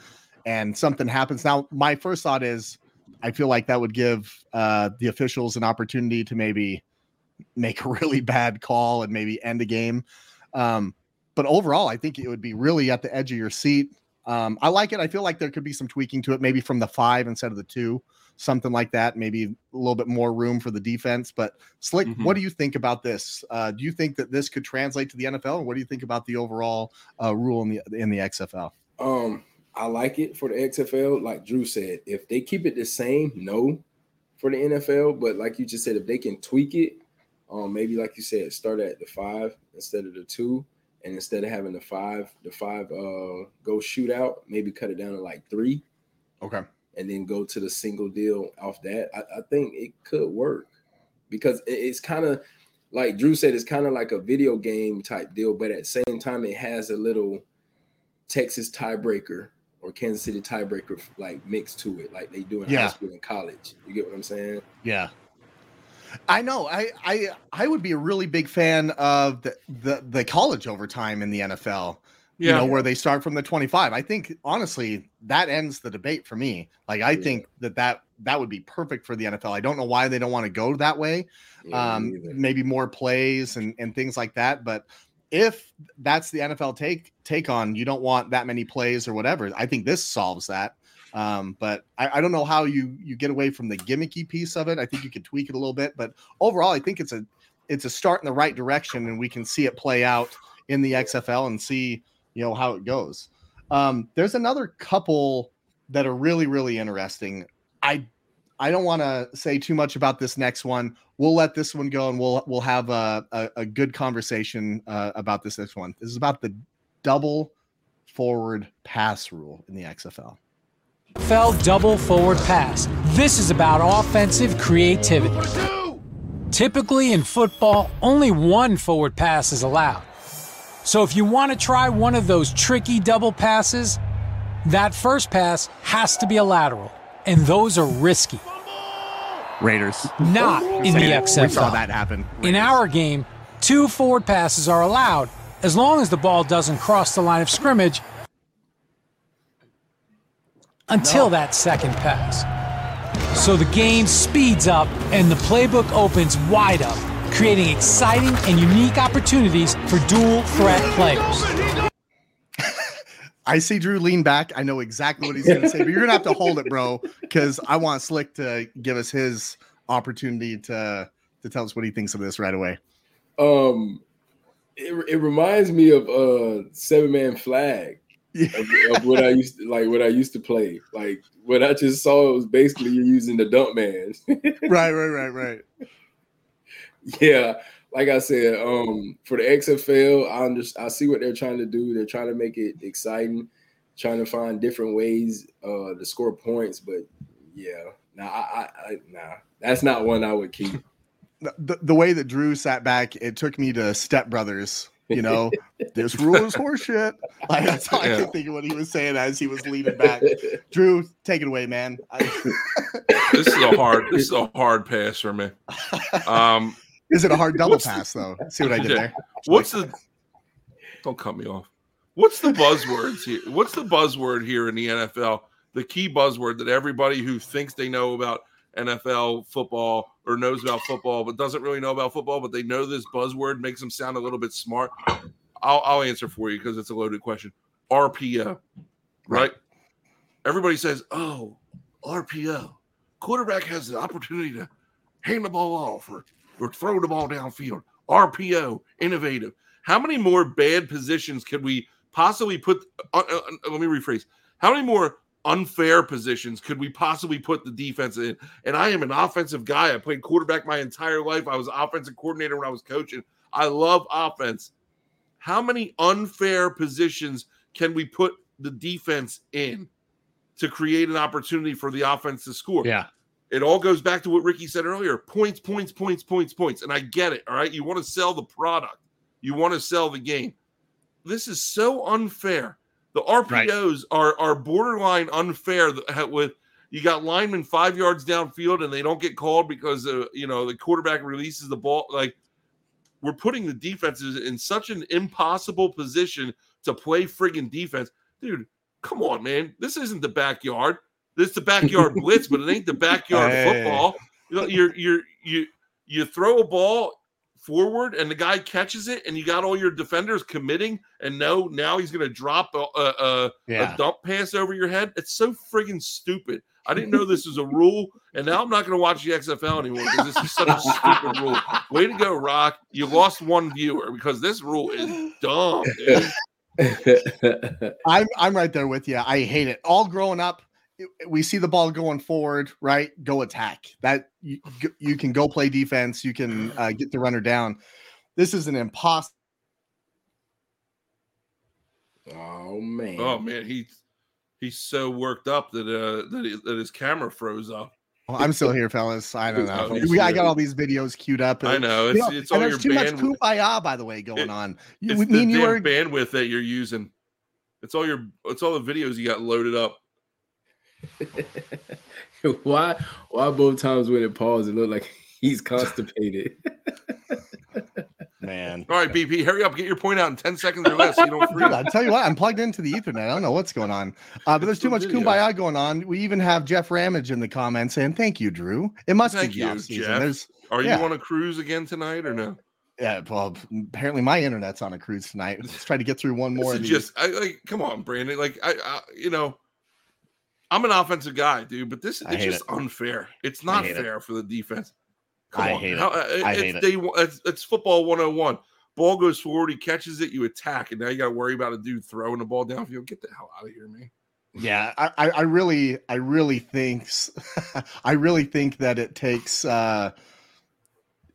and something happens now, my first thought is I feel like that would give uh, the officials an opportunity to maybe make a <laughs> really bad call and maybe end a game. Um, but overall, I think it would be really at the edge of your seat. Um, I like it. I feel like there could be some tweaking to it, maybe from the five instead of the two something like that. Maybe a little bit more room for the defense. But Slick, mm-hmm. what do you think about this? Uh, do you think that this could translate to the NFL? And what do you think about the overall uh, rule in the in the XFL? Um, I like it for the XFL. Like Drew said, if they keep it the same, no, for the NFL. But like you just said, if they can tweak it, um, maybe like you said, start at the five instead of the two, and instead of having the five, the five uh go shootout, maybe cut it down to like three. Okay and then go to the single deal off that, I, I think it could work because it's kind of like Drew said, it's kind of like a video game type deal, but at the same time, it has a little Texas tiebreaker or Kansas City tiebreaker like mixed to it, like they do in yeah. high school and college. You get what I'm saying? Yeah. I know. I I I would be a really big fan of the the, the college overtime in the NFL yeah. you know, where they start from the 25. I think honestly that ends the debate for me. Like I yeah. think that that that would be perfect for the NFL. I don't know why they don't want to go that way. Yeah, um, maybe more plays and and things like that, but if that's the NFL take take on, you don't want that many plays or whatever. I think this solves that. Um, but I, I, don't know how you you get away from the gimmicky piece of it. I think you could tweak it a little bit, but overall, I think it's a it's a start in the right direction, and we can see it play out in the XFL and see you know how it goes. Um, there's another couple that are really really interesting. I I don't want to say too much about this next one. We'll let this one go, and we'll we'll have a a, a good conversation uh, about this next one. This is about the double forward pass rule in the XFL. Fell double forward pass. This is about offensive creativity. Typically in football, only one forward pass is allowed. So if you want to try one of those tricky double passes, that first pass has to be a lateral, and those are risky. Raiders. Not in the XFL. We saw that happen. Raiders. In our game, two forward passes are allowed as long as the ball doesn't cross the line of scrimmage until no. that second pass. So the game speeds up and the playbook opens wide up creating exciting and unique opportunities for dual threat players. <laughs> I see Drew lean back. I know exactly what he's going to say, but you're going to have to hold it, bro, because I want Slick to give us his opportunity to to tell us what he thinks of this right away. Um, it, it reminds me of uh seven man flag. Yeah. Of, of, what I used to like, what I used to play. Like what I just saw was basically you're using the dump man. <laughs> right, right, right, right. Yeah, like I said, um, for the XFL, I understand. I see what they're trying to do. They're trying to make it exciting, trying to find different ways uh, to score points. But yeah, nah, I, I, I nah, that's not one I would keep. <laughs> The, the way that Drew sat back, it took me to Step Brothers. You know, this rule is horseshit. <laughs> Like that's all yeah. I could think of what he was saying as he was leaning back. Drew, take it away, man. I... <laughs> this is a hard. This is a hard pass for me. Um, <laughs> is it a hard double pass though? See what I did there? What's the? Don't cut me off. What's the buzzwords here? What's the buzzword here in the NFL? The key buzzword that everybody who thinks they know about NFL football or knows about football but doesn't really know about football, but they know this buzzword makes them sound a little bit smart. I'll, I'll answer for you because it's a loaded question. RPO, right? right? Everybody says, "Oh, RPO." Quarterback has the opportunity to hand the ball off or or throw the ball downfield. RPO, innovative. How many more bad positions could we possibly put? Uh, uh, uh, let me rephrase. How many more unfair positions could we possibly put the defense in? And I am an offensive guy. I played quarterback my entire life. I was offensive coordinator when I was coaching. I love offense. How many unfair positions can we put the defense in to create an opportunity for the offense to score? Yeah it all goes back to what Ricky said earlier points, points, points, points, points. And I get it. All right. You want to sell the product, you want to sell the game. This is so unfair. The RPOs right. are, are borderline unfair with you got linemen five yards downfield and they don't get called because uh, you know the quarterback releases the ball. Like we're putting the defenses in such an impossible position to play friggin' defense. Dude, come on, man. This isn't the backyard. This is the backyard <laughs> blitz, but it ain't the backyard hey. football. You know, you're you're you you throw a ball forward and the guy catches it and you got all your defenders committing and no now he's going to drop a, a, yeah. a, dump pass over your head? It's so friggin' stupid. I didn't know this was a <laughs> rule and now i'm not going to watch the xfl anymore because this is such a stupid rule. Way to go rock. You lost one viewer because this rule is dumb <laughs> I'm, I'm right there with you i hate it. All growing up we see the ball going forward, right? Go attack. That you, you can go play defense. You can uh, get the runner down. This is an impossible. Oh man! Oh man, he's he's so worked up that uh that, he, that his camera froze up. Well, I'm still here, fellas. I don't <laughs> know. we, I got all these videos queued up. And, I know it's, you know, it's all there's your too bandwidth. much kumbaya, by the way, going it, on. You, it's the damn are... bandwidth that you're using. It's all your. It's all the videos you got loaded up. <laughs> why? Why both times when it paused, it looked like he's constipated. <laughs> Man. All right, BP, hurry up, get your point out in 10 seconds or less. So you don't <laughs> freeze. I tell you what, I'm plugged into the Ethernet. I don't know what's going on. Uh, but there's too much kumbaya going on. We even have Jeff Ramage in the comments saying, Thank you, Drew. It must Thank be you, Jeff. There's, Are you on a cruise again tonight or no? Yeah, well, apparently my internet's on a cruise tonight. Let's try to get through one more. just, I, like, come on, Brandon. Like, I, I, you know, I'm an offensive guy, dude, but this is just it. unfair. It's not fair it. for the defense. Come I on. hate How, it. Uh, I hate day, it. It's, it's football 101. Ball goes forward, he catches it, you attack, and now you got to worry about a dude throwing the ball downfield. Get the hell out of here, man. Yeah, I, I really, I really think, <laughs> I really think that it takes uh,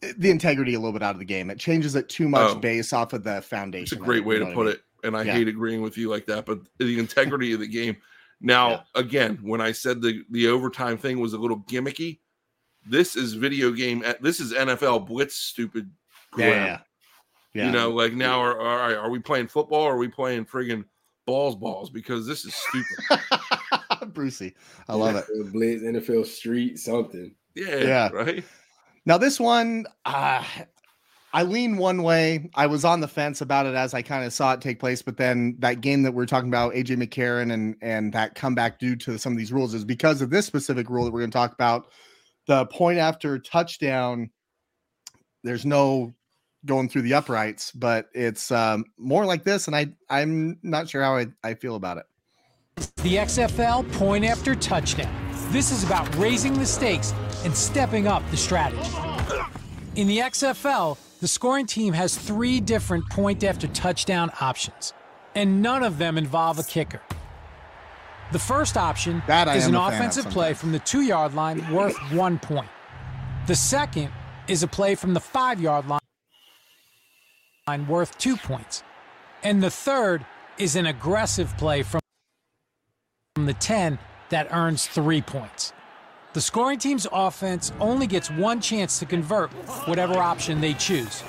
the integrity a little bit out of the game. It changes it too much oh, based off of the foundation. It's a great way to put mean? it, and I yeah. hate agreeing with you like that. But the integrity of the game. Now, yeah. again, when I said the the overtime thing was a little gimmicky, this is video game. This is NFL blitz. Stupid. Yeah, yeah, yeah. You know, like now, are, are are we playing football? or Are we playing friggin' balls balls? Because this is stupid. <laughs> Brucey, I love NFL it. Blitz, NFL Street, something. Yeah, yeah. Right. Now this one, uh, I lean one way. I was on the fence about it as I kind of saw it take place, but then that game that we are talking about, AJ McCarron and and that comeback due to some of these rules is because of this specific rule that we're going to talk about. The point after touchdown, there's no going through the uprights, but it's um, more like this, and I I'm not sure how I, I feel about it. The XFL point after touchdown. This is about raising the stakes and stepping up the strategy. In the XFL, the scoring team has three different point after touchdown options, and none of them involve a kicker. The first option is an offensive play from the two yard line worth one point. The second is a play from the five yard line worth two points. And the third is an aggressive play from the 10 that earns three points. The scoring team's offense only gets one chance to convert whatever option they choose.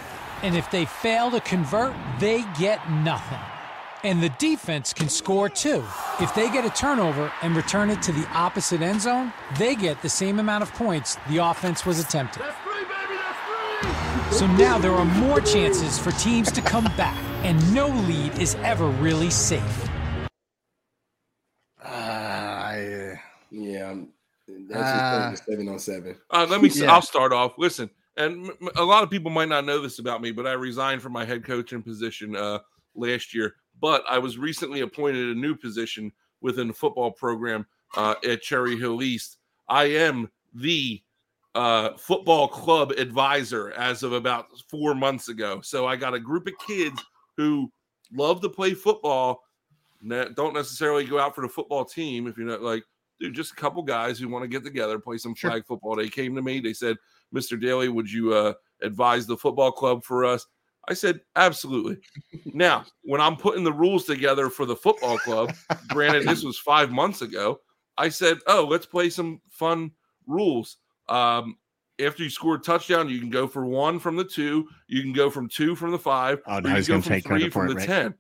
And if they fail to convert, they get nothing. And the defense can score too. If they get a turnover and return it to the opposite end zone, they get the same amount of points the offense was attempting. So now there are more chances for teams to come back, and no lead is ever really safe. Uh, I, yeah, that's uh, seven on seven. Uh, let me. Yeah. I'll start off. Listen, and a lot of people might not know this about me, but I resigned from my head coaching position uh, last year. But I was recently appointed a new position within the football program uh, at Cherry Hill East. I am the uh, football club advisor as of about four months ago. So I got a group of kids who love to play football. Don't necessarily go out for the football team if you're not like dude, just a couple guys who want to get together, play some flag sure. football. They came to me. They said, Mr. Daly, would you uh, advise the football club for us? I said, absolutely. now, when I'm putting the rules together for the football club, granted, this was five months ago, I said, oh, let's play some fun rules. Um, after you score a touchdown, you can go for one from the two, you can go from two from the five, oh, no, you can go from three from the right? 10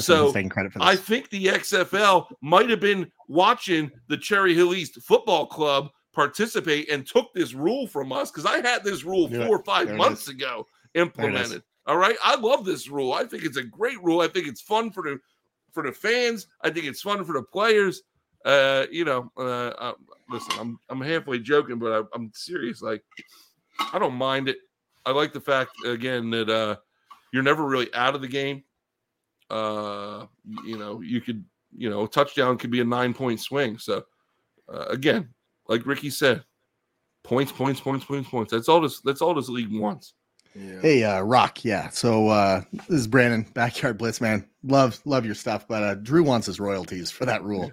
so taking credit for this. I think the XFL might have been watching the Cherry Hill East Football Club participate and took this rule from us because I had this rule four or five months ago implemented. All right, I love this rule. I think it's a great rule. I think it's fun for the for the fans. I think it's fun for the players. Uh, you know, uh, uh, listen, I'm I'm halfway joking, but I, I'm serious. Like, I don't mind it. I like the fact again that uh, you're never really out of the game. Uh, you know, you could, you know, touchdown could be a nine point swing. So, uh, again, like Ricky said, points, points, points, points, points. That's all this. That's all this league wants. Yeah. Hey, uh, Rock. Yeah. So uh, this is Brandon, backyard blitz man. Love, love your stuff, but uh, Drew wants his royalties for that rule.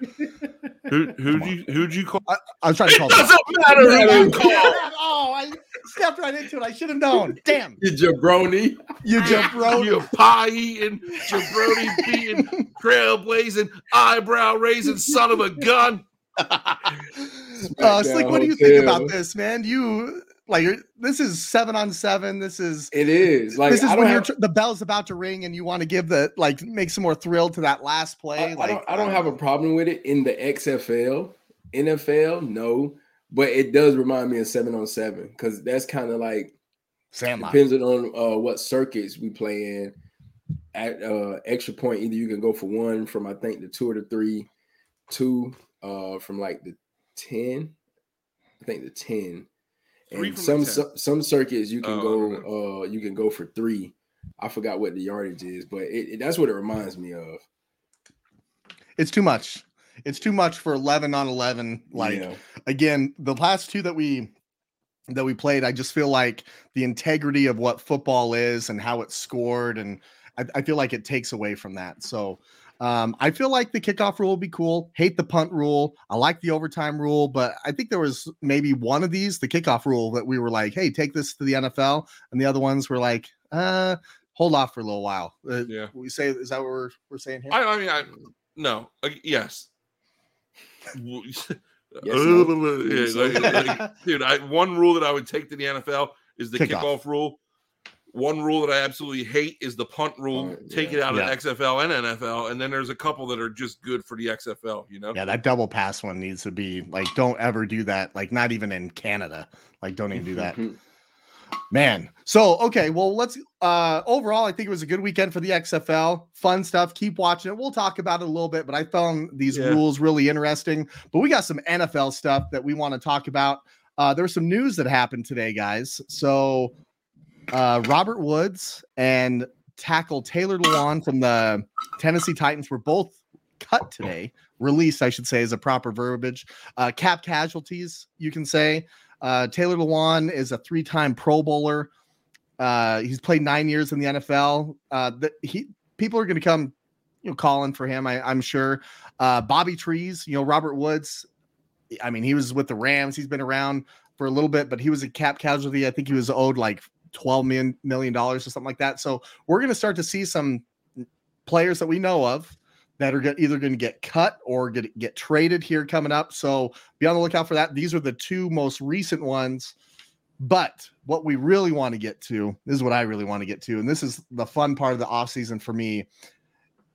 who who you who'd you call? I, I was trying to call. It doesn't matter who you call. <laughs> oh, I <laughs> stepped right into it. I should have known. <laughs> Damn. You jabroni. You <laughs> jabroni. You pie eating, jabroni beating, trailblazing, eyebrow raising son of a gun. uh, Slick, what do you think about this, man? You like this is seven on seven. This is it is like this is when have, you're the bell's about to ring and you want to give the like make some more thrill to that last play. I, like I don't, I don't have a problem with it in the XFL, NFL, no, but it does remind me of seven on seven because that's kind of like Sandlot. depends on uh, what circuits we play in. At uh, extra point, either you can go for one from I think the two or the three, two uh, from like the ten, I think the ten and some some circuits you can oh, go uh you can go for three. I forgot what the yardage is, but it, it, that's what it reminds me of. It's too much. It's too much for 11 on 11 like yeah. again, the last two that we that we played, I just feel like the integrity of what football is and how it's scored and I, I feel like it takes away from that. So um, I feel like the kickoff rule will be cool. Hate the punt rule. I like the overtime rule, but I think there was maybe one of these, the kickoff rule, that we were like, "Hey, take this to the NFL," and the other ones were like, "Uh, hold off for a little while." Uh, yeah, we say is that what we're we're saying here? I, I mean, I no, uh, yes. <laughs> yes like, like, dude, I, one rule that I would take to the NFL is the kickoff, rule one rule that I absolutely hate is the punt rule. Oh, Take it out of yeah. XFL and NFL, and then there's a couple that are just good for the XFL. You know? Yeah, that double pass one needs to be like, don't ever do that. Like, not even in Canada. Like, don't even do that. <laughs> Man. So okay, well, let's uh overall, I think it was a good weekend for the XFL. Fun stuff. Keep watching it. We'll talk about it a little bit, but I found these yeah. rules really interesting. But we got some NFL stuff that we want to talk about. Uh, there was some news that happened today, guys. So uh, Robert Woods and tackle Taylor Lewan from the Tennessee Titans were both cut today, released, I should say, is a proper verbiage. Uh, cap casualties, you can say. Uh, Taylor Lewan is a three-time Pro Bowler. Uh, he's played nine years in the NFL. Uh, the, he people are going to come, you know, calling for him. I, am sure. Uh, Bobby Trees, you know, Robert Woods. I mean, he was with the Rams. He's been around for a little bit, but he was a cap casualty. I think he was owed like 12 million million dollars or something like that. So we're going to start to see some players that we know of that are either going to get cut or get get traded here coming up. So be on the lookout for that. These are the two most recent ones. But what we really want to get to this is what I really want to get to, and this is the fun part of the offseason for me.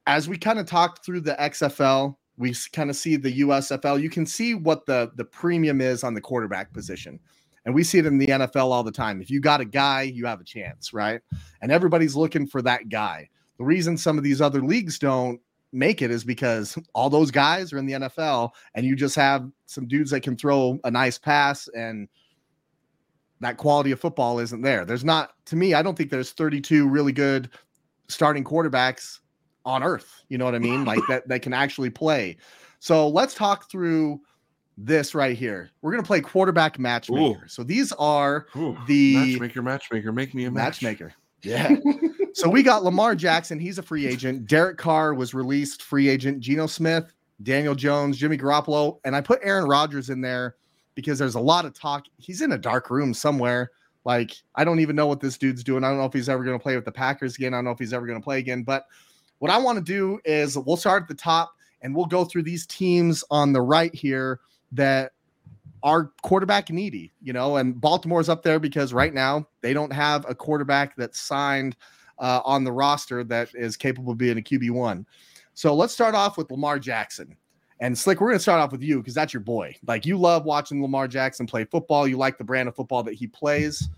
As we kind of talked through the XFL, we kind of see the USFL. You can see what the the premium is on the quarterback position. And we see it in the NFL all the time. If you got a guy, you have a chance, right? And everybody's looking for that guy. The reason some of these other leagues don't make it is because <laughs> all those guys are in the NFL and you just have some dudes that can throw a nice pass and that quality of football isn't there. There's not to me, I don't think there's 32 really good starting quarterbacks on earth. You know what I mean? Like <laughs> that that can actually play. So let's talk through this right here. We're gonna play quarterback matchmaker. Ooh. So these are Ooh. the matchmaker, matchmaker. Make me a match. Yeah. <laughs> so we got Lamar Jackson. He's a free agent. Derek Carr was released free agent. Geno Smith, Daniel Jones, Jimmy Garoppolo, and I put Aaron Rodgers in there because there's a lot of talk. He's in a dark room somewhere. Like I don't even know what this dude's doing. I don't know if he's ever going to play with the Packers again. I don't know if he's ever going to play again. But what I want to do is we'll start at the top and we'll go through these teams on the right here that are quarterback needy, you know, and Baltimore's up there because right now they don't have a quarterback that's signed uh, on the roster that is capable of being a QB1. So let's start off with Lamar Jackson. And Slick, we're going to start off with you because that's your boy. Like you love watching Lamar Jackson play football. You like the brand of football that he plays.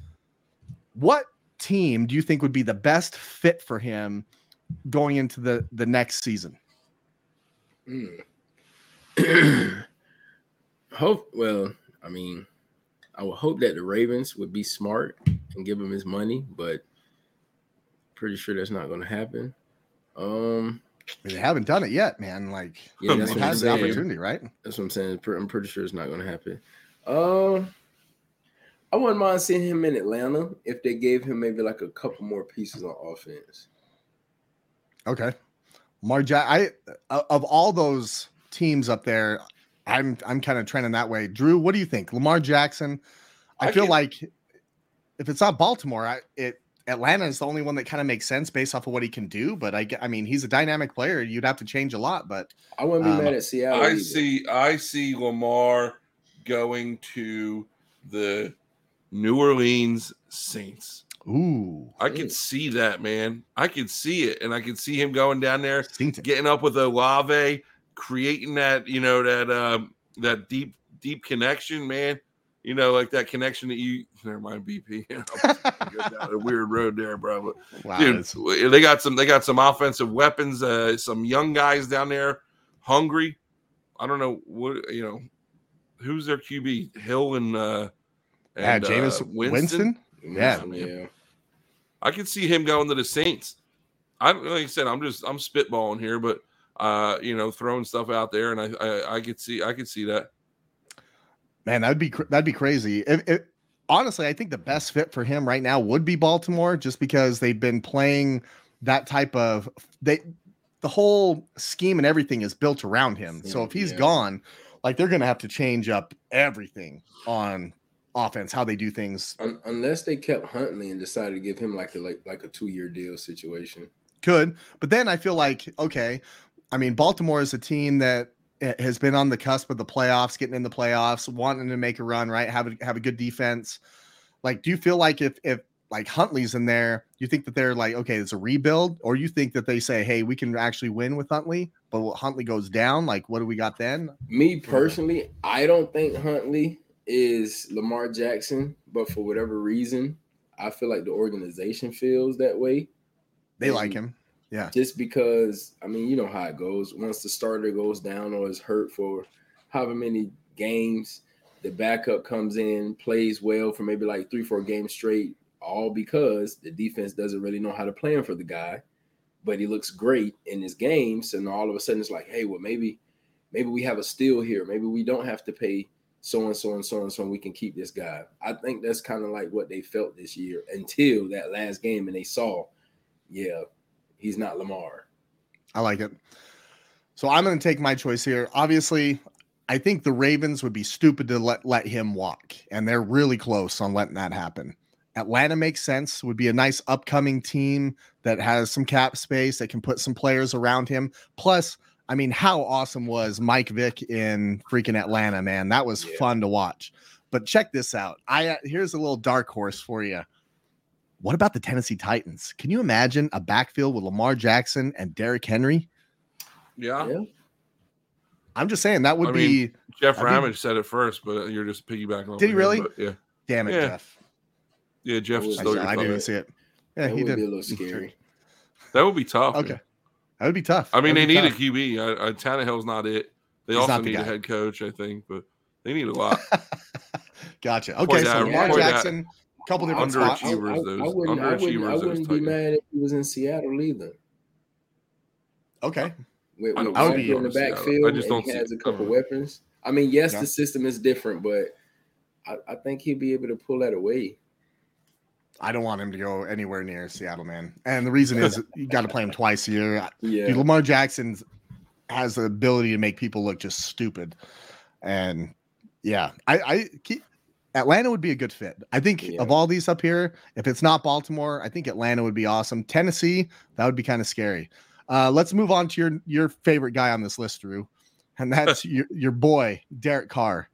What team do you think would be the best fit for him going into the the next season? <clears throat> Mm. Hope well, I mean, I would hope that the Ravens would be smart and give him his money, but pretty sure that's not going to happen. Um, they haven't done it yet, man. Like, yeah, that's what the opportunity, right? That's what I'm saying. I'm pretty sure it's not going to happen. Um, I wouldn't mind seeing him in Atlanta if they gave him maybe like a couple more pieces on offense. Okay, Marja, I of all those teams up there, I'm I'm kind of trending that way. Drew, what do you think? Lamar Jackson. I, I feel can... like if it's not Baltimore, I, it Atlanta is the only one that kind of makes sense based off of what he can do. But I, I mean, he's a dynamic player. You'd have to change a lot. But I wouldn't be um, mad at Seattle. I either. see. I see Lamar going to the New Orleans Saints. Ooh, I can see that, man. I can see it, and I can see him going down there, getting up with Olave, creating that, you know, that um, that deep, deep connection, man you know, like that connection that you never mind BP. You know, a weird road there, bro. But wow, dude, they got some they got some offensive weapons, uh, some young guys down there, hungry. I don't know what you know, who's their QB? Hill and uh and yeah, Jameis uh, Winston. Winston? Yeah, yeah. I can see him going to the Saints. I like I said, I'm just I'm spitballing here, but uh, you know, throwing stuff out there, and I I, I could see I could see that. Man, that'd be that'd be crazy. If, if, honestly, I think the best fit for him right now would be Baltimore, just because they've been playing that type of they the whole scheme and everything is built around him. So if he's yeah. gone, like they're gonna have to change up everything on offense, how they do things. unless they kept Huntley and decided to give him like a like like a two year deal situation. Could, but then I feel like okay. I mean, Baltimore is a team that has been on the cusp of the playoffs, getting in the playoffs, wanting to make a run, right? Have a have a good defense. Like, do you feel like if if like Huntley's in there, you think that they're like, okay, it's a rebuild, or you think that they say, hey, we can actually win with Huntley, but Huntley goes down, like, what do we got then? Me personally, I don't think Huntley is Lamar Jackson, but for whatever reason, I feel like the organization feels that way. They and like him. Yeah. Just because, I mean, you know how it goes. Once the starter goes down or is hurt for however many games, the backup comes in, plays well for maybe like three, four games straight, all because the defense doesn't really know how to plan for the guy, but he looks great in his games. And all of a sudden it's like, hey, well, maybe, maybe we have a steal here. Maybe we don't have to pay so and so and so and so, and we can keep this guy. I think that's kind of like what they felt this year until that last game, and they saw, yeah, he's not Lamar. I like it. So I'm going to take my choice here. Obviously, I think the Ravens would be stupid to let let him walk, and they're really close on letting that happen. Atlanta makes sense. Would be a nice upcoming team that has some cap space that can put some players around him. Plus, I mean, how awesome was Mike Vick in freaking Atlanta, man? That was yeah. fun to watch. But check this out. I uh, here's a little dark horse for you. What about the Tennessee Titans? Can you imagine a backfield with Lamar Jackson and Derrick Henry? Yeah. yeah. I'm just saying that would I be mean, Jeff Ramage said it first, but you're just piggybacking. On it. Did he really? Him, yeah. Damn it, yeah. Jeff. Yeah, Jeff. I, I didn't see it. Yeah, that he did. Be a little <laughs> scary. That would be tough. Okay, man. that would be tough. I mean, they need tough. a QB. I, I, Tannehill's not it. They He's also the need guy. a head coach, I think, but they need a lot. <laughs> gotcha. Okay, so Lamar Jackson couple different. Underachievers, I, those. I wouldn't, I wouldn't, I wouldn't be mad if he was in Seattle either. Okay. With, with I would be in the backfield. I just don't he has a couple weapons. I mean, yes, yeah. the system is different, but I, I think he'd be able to pull that away. I don't want him to go anywhere near Seattle, man. And the reason is you got to play him twice a year. <laughs> Yeah. Dude, Lamar Jackson has the ability to make people look just stupid. And yeah, I, I keep Atlanta would be a good fit. I think yeah. of all these up here, if it's not Baltimore, I think Atlanta would be awesome. Tennessee, that would be kind of scary. Uh, let's move on to your your favorite guy on this list, Drew, and <laughs> that's your your boy Derek Carr.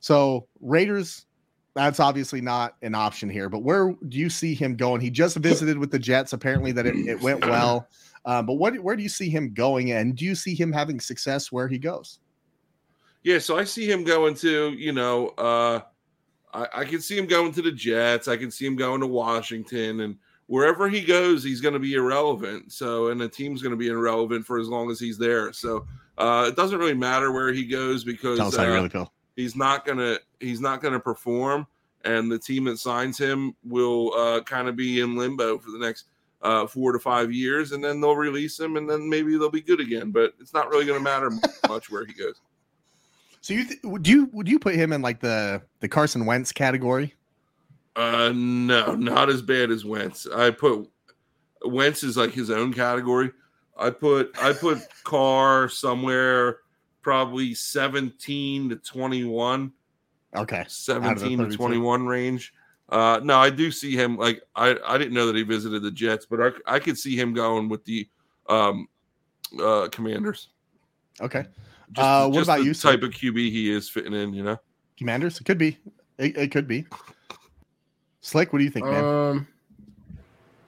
So Raiders, that's obviously not an option here. But where do you see him going? He just visited with the Jets. Apparently, that it, it went <coughs> well. Uh, but what where do you see him going, and do you see him having success where he goes? Yeah, so I see him going to you know. uh I, I can see him going to the Jets. I can see him going to Washington and wherever he goes, he's going to be irrelevant. So, and the team's going to be irrelevant for as long as he's there. So, uh, it doesn't really matter where he goes because Tell us how you uh, really he's not gonna he's not gonna perform, and the team that signs him will uh, kind of be in limbo for the next uh, four to five years, and then they'll release him, and then maybe they'll be good again. But it's not really going to matter <laughs> much where he goes. So you th- would you would you put him in like the the Carson Wentz category? Uh, no, not as bad as Wentz. I put Wentz is like his own category. I put I put <laughs> Carr somewhere probably 17 to 21, Okay. 17 to 21 range. Uh, no, I do see him like I, I didn't know that he visited the Jets, but I, I could see him going with the um uh commanders. Okay. Just, Uh, what just about the you, type Sid? of QB he is fitting in, you know. Commanders? It could be. It, it could be. Slick, what do you think, man? Um,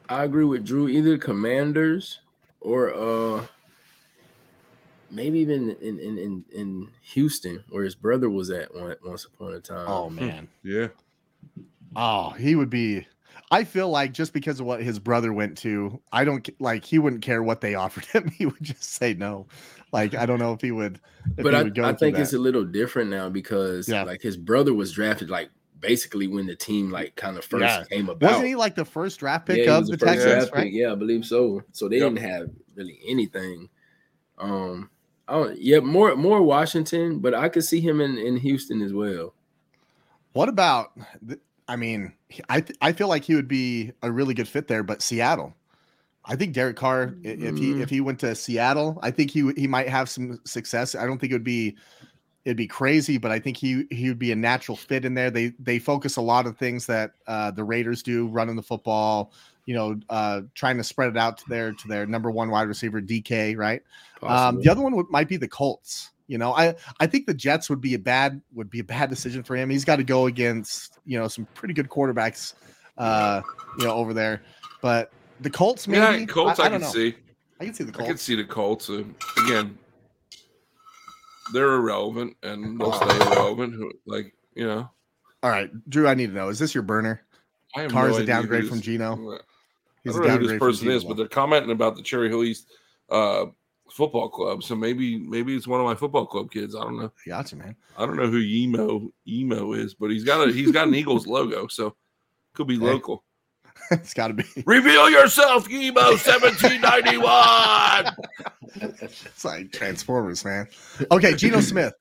I agree with Drew. Either Commanders or uh, maybe even in in in, in Houston, where his brother was at one, once upon a time. oh man. Yeah. Oh, he would be. I feel like just because of what his brother went to, I don't like he wouldn't care what they <laughs> offered him. He would just say no. Like I don't know if he would. If but he I, would go I through think it's a little different now because Yeah. like his brother was drafted like basically when the team like kind of first Yeah. came about. wasn't he like the first draft pick Yeah, of the first Texans, draft right? pick. Yeah, I believe so. So they Yep. didn't have really anything. Um, I don't, yeah, more more Washington, but I could see him in in Houston as well. What about? I mean, I th- I feel like he would be a really good fit there, but Seattle. I think Derek Carr, i- if he Mm. if he went to Seattle, I think he he might have some success. I don't think it would be it'd be crazy, but I think he he would be a natural fit in there. They they focus a lot of things that uh, the Raiders do, running the football, you know, uh, trying to spread it out to their to their number one wide receiver DK, right? Um, the other one would, might be the Colts. You know, I I think the Jets would be a bad would be a bad decision for him. He's got to go against you know some pretty good quarterbacks, uh, you know, over there. But the Colts, maybe Yeah, Colts I, I, don't can know. see. I can see the Colts. I can see the Colts. Uh, again, they're irrelevant and they'll stay irrelevant. Who- Like, you know, All right, Drew, I need to know: is this your burner? I have Carr's no a downgrade from Geno. I He's don't a know who this person is, but they're commenting about the Cherry Hill East uh, football club. So maybe maybe it's one of my football club kids. I don't know. gotcha, man. I don't know who emo emo is, but he's got a he's got an Eagles logo, so could be Hey. local. <laughs> it's got to be. Reveal yourself, emo seventeen ninety one. <laughs> It's like Transformers, man. Okay, Geno Smith.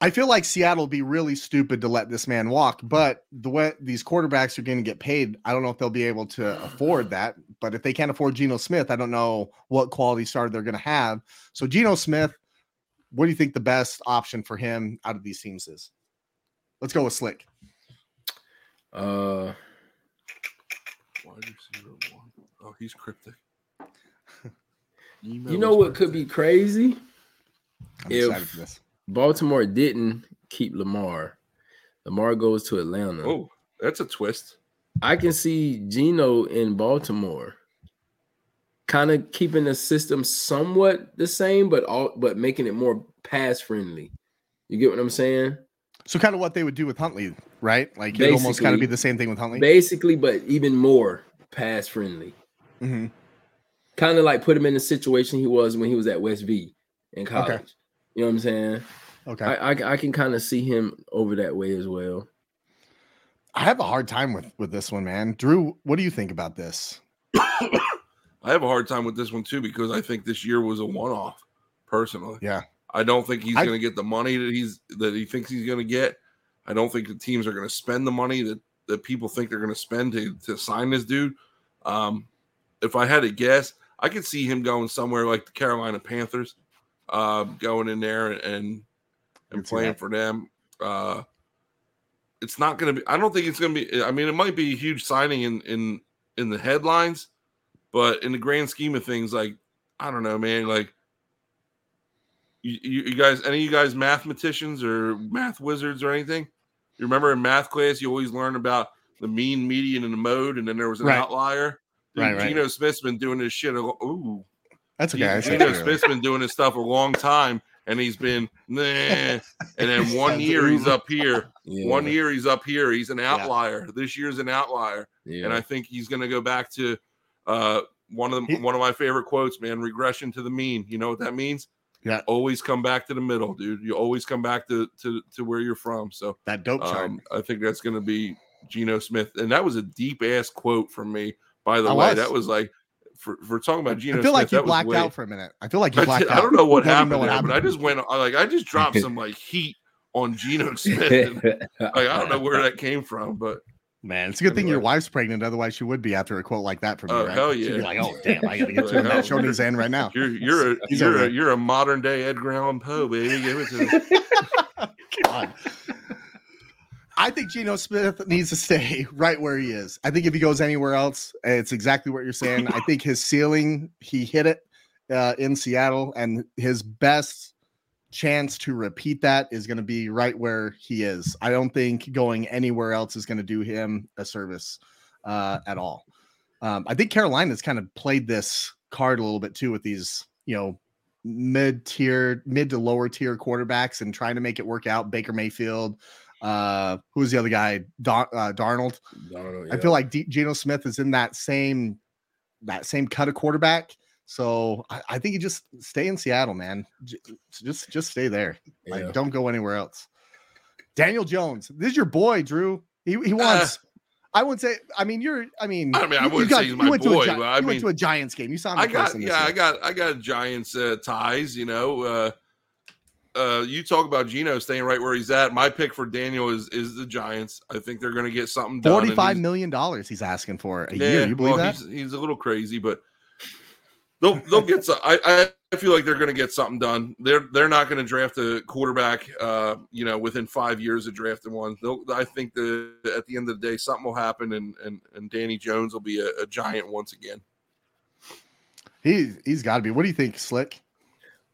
I feel like Seattle would be really stupid to let this man walk, but the way these quarterbacks are going to get paid, I don't know if they'll be able to afford that. But if they can't afford Geno Smith, I don't know what quality starter they're going to have. So, Geno Smith, what do you think the best option for him out of these teams is? Let's go with Slick. Uh, Wide receiver one. Oh, he's cryptic. <laughs> you know what could be crazy? I'm If- this. Baltimore didn't keep Lamar. Lamar goes to Atlanta. Oh, that's a twist. I can see Geno in Baltimore, kind of keeping the system somewhat the same, but all but making it more pass friendly. You get what I'm saying? So, kind of what they would do with Huntley, right? Like, it almost kind of be the same thing with Huntley. Basically, but even more pass friendly. Mhm. Kind of like put him in the situation he was when he was at West V in college. You know what I'm saying? Okay. I, I I can kind of see him over that way as well. I have a hard time with with this one, man. Drew, what do you think about this? I have a hard time with this one too because I think this year was a one-off. Personally, Yeah. I don't think he's going to get the money that he's that he thinks he's going to get. I don't think the teams are going to spend the money that that people think they're going to spend to to sign this dude. Um, if I had to guess, I could see him going somewhere like the Carolina Panthers, uh, going in there and and see playing for them. Uh, it's not going to be. I don't think it's going to be. I mean, it might be a huge signing in in in the headlines, but in the grand scheme of things, like I don't know, man. Like you, you, you guys, any of you guys mathematicians or math wizards or anything? You remember in math class, you always learn about the mean, median, and the mode, and then there was an Right. outlier. Dude, Right, right. Geno Smith's been doing this shit. A, ooh, That's a guy. Geno. Smith's been doing this stuff a long time, and he's been nah. and then <laughs> one year he's up here. Yeah. One year he's up here. He's an outlier. Yeah. This year's an outlier, yeah. and I think he's going to go back to uh, one of the, one of my favorite quotes, man. Regression to the mean. You know what that means? Yeah. Always come back to the middle, dude. You always come back to to, to where you're from. So that dope chart. Um, I think that's going to be Geno Smith, and that was a deep ass quote from me. By the I way, was. that was like for, for talking about Geno. I feel like you blacked way, out for a minute. I feel like you blacked I, out. I don't know what happened, know what happened. but I just went like I just dropped some like heat on Geno <laughs> Smith. And, like I don't know where that came from, but man, it's a good anyway. thing your wife's pregnant. Otherwise, she would be after a quote like that from you. Oh right? hell yeah! She'd be like, "Oh damn, I gotta <laughs> get to that oh, showing his hand right now." You're you're a you're a, you're a modern day Edgar Allan Poe, baby. Give it to <laughs> God. I think Geno Smith needs to stay <laughs> right where he is. I think if he goes anywhere else, it's exactly what you're saying. I think his ceiling, he hit it uh, in Seattle, and his best chance to repeat that is going to be right where he is. I don't think going anywhere else is going to do him a service uh, at all. Um, I think Carolina's kind of played this card a little bit too with these, you know, mid tier, mid to lower tier quarterbacks and trying to make it work out. Baker Mayfield, uh, who's the other guy? Dar- uh, Darnold. Darnold yeah. I feel like D- Geno Smith is in that same that same cut of quarterback. So I, I think you just stay in Seattle, man. J- just just stay there. Yeah. Like don't go anywhere else. Daniel Jones, this is your boy, Drew. He he uh, wants. Uh, I wouldn't say. I mean, you're. I mean, I mean, I wouldn't got, say he's my boy. Gi- I mean, went to a Giants game. You saw him. I got. Yeah, I got. I got Giants uh, ties. You know, uh, uh, you talk about Geno staying right where he's at. My pick for Daniel is is the Giants. I think they're going to get something done. Forty five million dollars he's asking for a yeah, year. You believe well, that? He's, he's, a little crazy, but they'll they'll get. Some, I I feel like they're going to get something done. They're they're not going to draft a quarterback. Uh, you know, within five years of drafting one. They'll, I think that at the end of the day, something will happen, and and and Danny Jones will be a, a giant once again. He he's got to be. What do you think, Slick?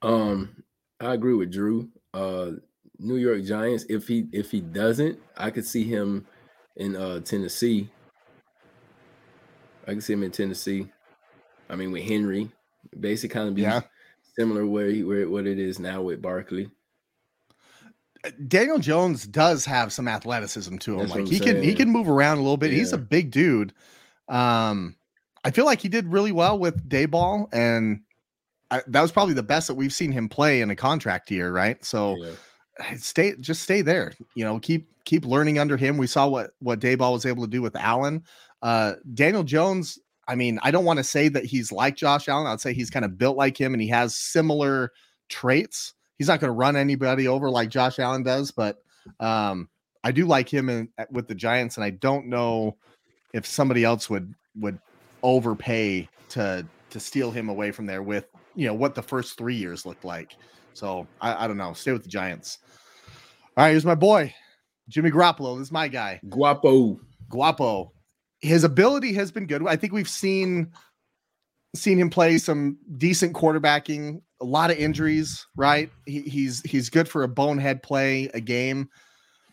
Um, I agree with Drew. Uh, New York Giants. If he if he doesn't, I could see him in uh, Tennessee. I can see him in Tennessee. I mean, with Henry, basically kind of be yeah. similar where he, where what it is now with Barkley. Daniel Jones does have some athleticism to him. That's like he saying. can he can move around a little bit. Yeah. He's a big dude. Um, I feel like he did really well with Daboll, and I, that was probably the best that we've seen him play in a contract year, right? So yeah. stay, just stay there. You know, keep keep learning under him. We saw what what Daboll was able to do with Allen. Uh, Daniel Jones. I mean, I don't want to say that he's like Josh Allen. I'd say he's kind of built like him, and he has similar traits. He's not going to run anybody over like Josh Allen does, but um, I do like him in, with the Giants, and I don't know if somebody else would would overpay to to steal him away from there with you know what the first three years looked like. So I, I don't know. Stay with the Giants. All right, here's my boy, Jimmy Garoppolo. This is my guy. Guapo. Guapo. His ability has been good. I think we've seen seen him play some decent quarterbacking. A lot of injuries, right? He, he's he's good for a bonehead play a game,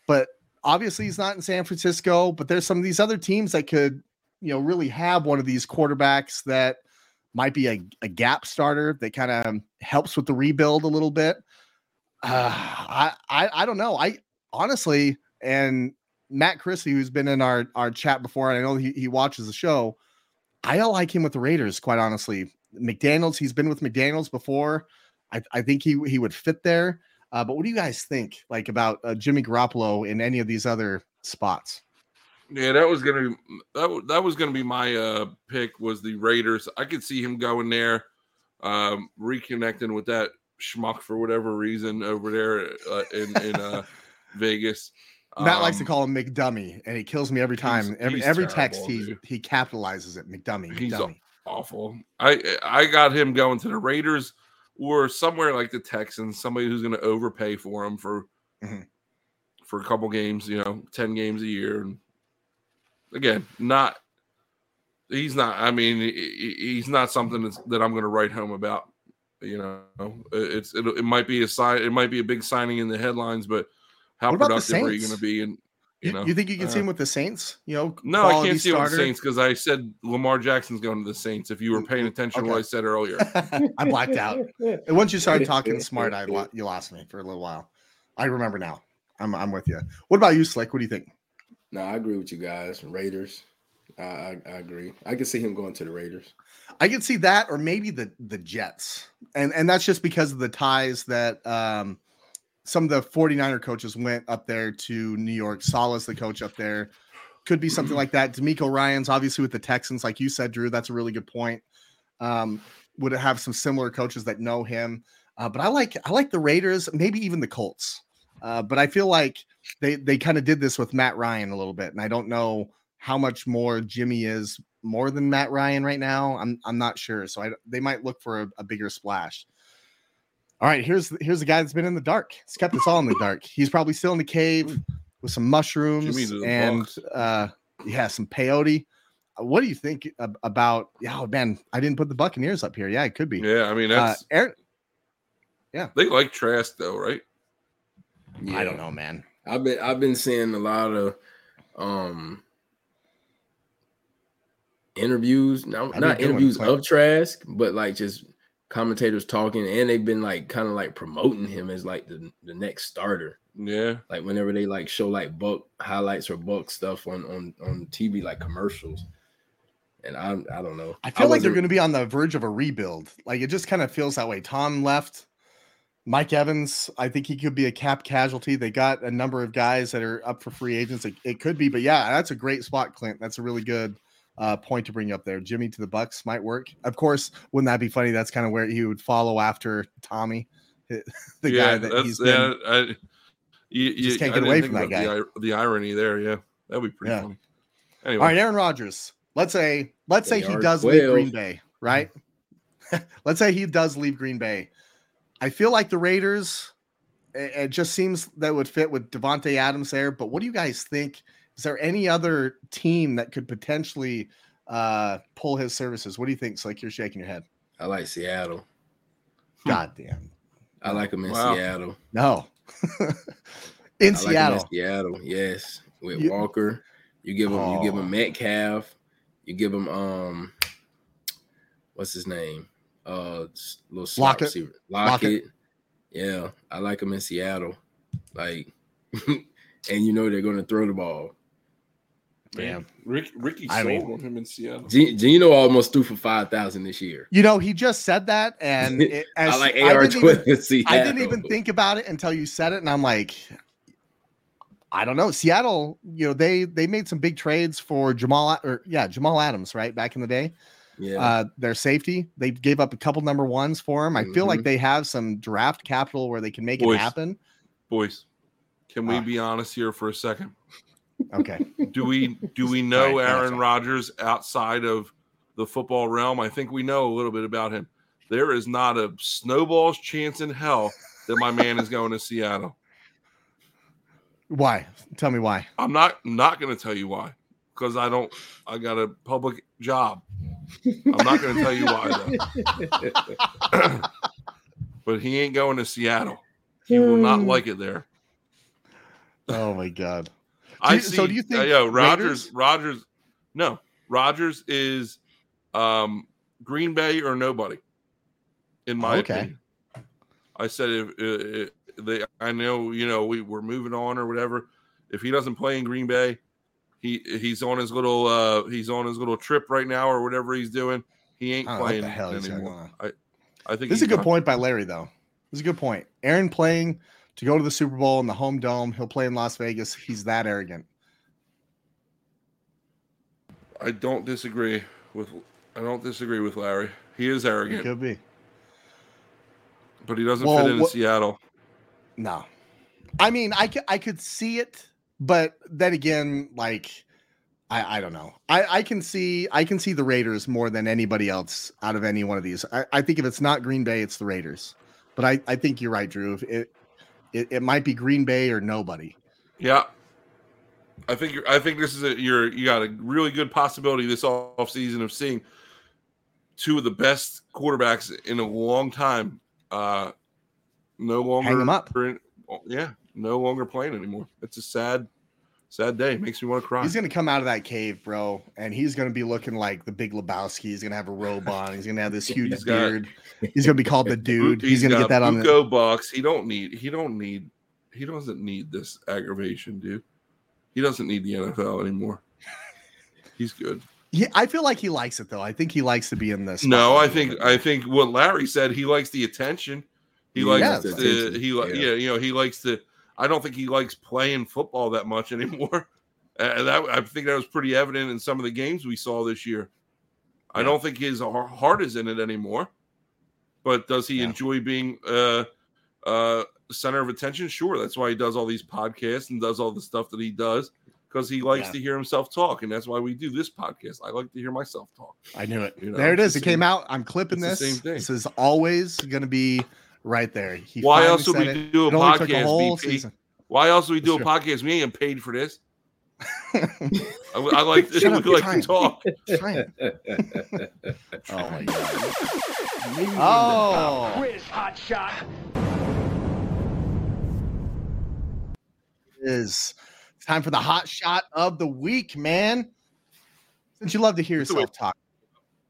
but obviously he's not in San Francisco. But there's some of these other teams that could, you know, really have one of these quarterbacks that might be a, a gap starter that kind of helps with the rebuild a little bit. Uh, I, I I don't know. I honestly and Matt Christie, who's been in our our chat before, and I know he, he watches the show. I like him with the Raiders, quite honestly. McDaniels, he's been with McDaniels before. I, I think he he would fit there. Uh, but what do you guys think, like about uh, Jimmy Garoppolo in any of these other spots? Yeah, that was gonna be that, that was gonna be my uh pick was the Raiders. I could see him going there, um, reconnecting with that schmuck for whatever reason over there uh, in in uh, <laughs> Vegas. Matt um, likes to um, call him McDummy, and he kills me every time. He's, every he's every terrible, text he dude. he capitalizes it. McDummy. He's McDummy. awful. I I got him going to the Raiders or somewhere like the Texans. Somebody who's going to overpay for him for mm-hmm. for a couple games. You know, ten games a year, and again, not he's not. I mean, he's not something that I'm going to write home about. You know, it's it, it might be a sign. It might be a big signing in the headlines, but how productive are you going to be? And You, know, you think you can Uh, see him with the Saints? You know, No, I can't see it with the? Saints because I said Lamar Jackson's going to the Saints. If you were paying attention to what I said earlier, <laughs> I blacked out. And <laughs> once you started talking smart, I you lost me for a little while. I remember now. I'm I'm with you. What about you, Slick? What do you think? No, I agree with you guys. Raiders. I, I, I agree. I can see him going to the Raiders. I can see that, or maybe the the Jets, and and that's just because of the ties that um, some of the 49er coaches went up there to New York. Salah's the coach up there. Could be something like that. DeMeco Ryans obviously with the Texans, like you said, Drew. That's a really good point. Um, would have some similar coaches that know him? Uh, but I like I like the Raiders, maybe even the Colts. Uh, but I feel like they they kind of did this with Matt Ryan a little bit, and I don't know how much more Jimmy is more than Matt Ryan right now. I'm I'm not sure, so I they might look for a, a bigger splash. All right, here's here's the guy that's been in the dark. He's kept us all in the dark. He's probably still in the cave with some mushrooms Jimmy to the and Bucs. uh, yeah, some peyote. Uh, What do you think about? Yeah, oh, man, I didn't put the Buccaneers up here. Yeah, it could be. yeah, I mean Uh, that's Aaron, they like Trask though, right? Yeah. I don't know, man. I've been I've been seeing a lot of um interviews, no, That'd be a not interviews Clint. of Trask, but like just commentators talking, and they've been like kind of like promoting him as like the, the next starter. Yeah, Like whenever they like show like Buck highlights or Buck stuff on on on TV, like commercials. And I I don't know. I feel like they're going to be on the verge of a rebuild. Like it just kind of feels that way. Tom left. Mike Evans, I think he could be a cap casualty. They got a number of guys that are up for free agents. It, it could be, but yeah, that's a great spot, Clint. That's a really good uh, point to bring up there. Jimmy to the Bucks might work. Of course, wouldn't that be funny? That's kind of where he would follow after Tommy, <laughs> the yeah, guy that that's- he's yeah, been. I, you, Just can't get away from that about The, the irony there, yeah, that'd be pretty Yeah. funny. Anyway, All right, Aaron Rodgers. Let's say, let's say he are does leave Green Bay, right? <laughs> let's say he does leave Green Bay. I feel like the Raiders. It, it just seems that would fit with Davante Adams there. But what do you guys think? Is there any other team that could potentially uh, pull his services? What do you think? It's like you're shaking your head. I like Seattle. God damn. I like him in Wow. Seattle. No. <laughs> In I like him Seattle. in Seattle, yes. With You- Walker, you give him you give Oh. him Metcalf, you give him um, what's his name? Uh, s- little slot Lockett. receiver, Lockett. Lockett. Yeah, I like him in Seattle. Like, <laughs> and you know they're going to throw the ball. man, Rick, Ricky I sold mean- on him in Seattle. G- Geno almost threw for five thousand this year. You know, he just said that, and <laughs> it, as, I like I AR didn't even- Seattle. I didn't even think about it until you said it, and I'm like, I don't know. Seattle, you know, they they made some big trades for Jamal or yeah, Jamal Adams, right? Back in the day. Yeah, Uh their safety. They gave up a couple number ones for him. I feel like Mhm. they have some draft capital where they can make Boys. it happen. Boys, can we Ah. be honest here for a second? Okay. <laughs> Do we do we know ahead, Aaron. Rodgers outside of the football realm? I think we know a little bit about him. There is not a snowball's chance in hell that my man is going to Seattle. why? Tell me why. I'm not not going to tell you why because I don't. I got a public job. I'm not going to tell you why though. <clears throat> but he ain't going to Seattle. He will not Hmm. like it there. Oh my god. <laughs> I you- see. so do you think Uh, yo, Rodgers? Raiders? Rodgers? No, Rodgers is um, Green Bay or nobody. In my Okay. opinion, I said if uh, uh, they, I know you know we we're moving on or whatever. If he doesn't play in Green Bay, he he's on his little uh he's on his little trip right now or whatever he's doing. He ain't I don't what playing the hell he's got anymore. I I think This is a good done. point by Larry, though. This is a good point. Aaron playing to go to the Super Bowl in the home dome. He'll play in Las Vegas. He's that arrogant. I don't disagree with I don't disagree with Larry. He is He arrogant, could be. but he doesn't Well, fit in what- Seattle. No. I mean, I I could see it, but then again, like I, I don't know. I, I can see I can see the Raiders more than anybody else out of any one of these. I, I think if it's not Green Bay, it's the Raiders. But I, I think you're right, Drew. It, it it might be Green Bay or nobody. Yeah. I think you're, I think this is a you're you got a really good possibility this off season of seeing two of the best quarterbacks in a long time uh no longer Hang 'em up. in- yeah, no longer playing anymore. It's a sad sad day. It Makes me want to cry. He's gonna come out of that cave, bro, and he's gonna be looking like the Big Lebowski. He's gonna have a robe on. He's gonna have this <laughs> huge He's got- beard. he's gonna be called the <laughs> dude. He's, gonna got get that on the. Buko bucks. He don't need. He don't need. He doesn't need this aggravation, dude. He doesn't need the NFL anymore. <laughs> He's good. Yeah, I feel like he likes it though. I think he likes to be in this. No, I think I think what Larry said. He likes the attention. He He likes likes the, the attention, he li- yeah. yeah. you know he likes to. I don't think he likes playing football that much <laughs> anymore. Uh, that I think that was pretty evident in some of the games we saw this year. I don't think his heart is in it anymore. But does he Yeah. enjoy being uh, uh, center of attention? Sure, that's why he does all these podcasts and does all the stuff that he does because he likes Yeah. to hear himself talk, and that's why we do this podcast. I like to hear myself talk. I knew it. You know, there it's is. It came out. I'm clipping this. same. This is always gonna be right there. He Why else would we it. do a It podcast, whole VP? season. Why else would we do a Sure. podcast? We ain't getting paid for this. <laughs> I, I like this. Shut up, we you're like to talk. Trying. <laughs> Oh my god. Oh, Oh, Quiz hot shot. it is time for the hot shot of the week, man. Since you love to hear That's the way- yourself talk.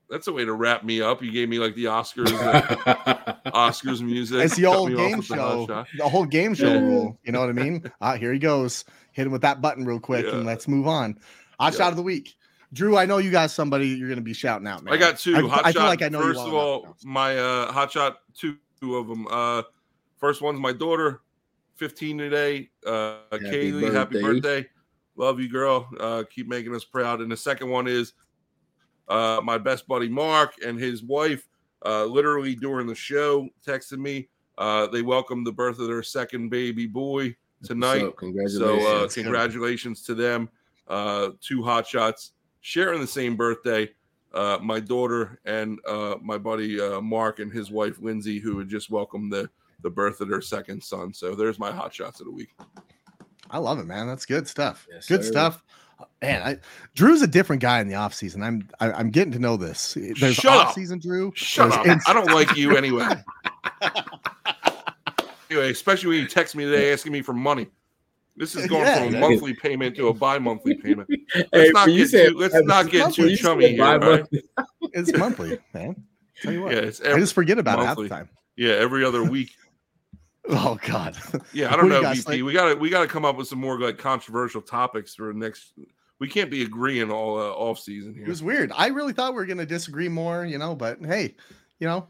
That's a way to wrap me up. You gave me like the Oscars, <laughs> Oscars music. It's the cut old game with the show, the whole game show Yeah. rule. You know what I mean? <laughs> Ah, here he goes. Hit him with that button real quick, and let's move on. Hot Yeah. shot of the week, Drew. I know you got somebody you're going to be shouting out, man. I got two I, hot I shot. feel like I know you First well of all, now. my uh, hot shot two, two of them. Uh, first one's my daughter, 15 today. Uh, Happy Kaylee, happy birthday. birthday. Love you, girl. Uh, keep making us proud. And the second one is uh, my best buddy Mark and his wife. Uh, literally during the show, texted me. Uh, they welcomed the birth of their second baby boy tonight. So, congratulations. So uh, congratulations to them. Uh, two hot shots sharing the same birthday. Uh, my daughter and uh, my buddy uh, Mark and his wife Lindsay, who had just welcomed the the birth of their second son. So there's my hot shots of the week. I love it, man. That's good stuff. Yes, good sir. stuff. Man, I, Drew's a different guy in the off season. I'm I, I'm getting to know this. There's Shut off up. season Drew. Shut up! I don't like you anyway. <laughs> anyway, especially when you text me today asking me for money. This is going Yeah, from a monthly payment to a bi-monthly payment. <laughs> Hey, Let's not when get said too- let's not get too chummy here, right? <laughs> It's monthly, man. Tell you what, Yeah, it's I just forget about it half the time. yeah every other week. Oh God. Yeah, I <laughs> don't know, VP. think? We got to we got to come up with some more like controversial topics for next. We can't be agreeing all uh, off season It here. was weird. I really thought we were gonna disagree more, you know, but hey, you know,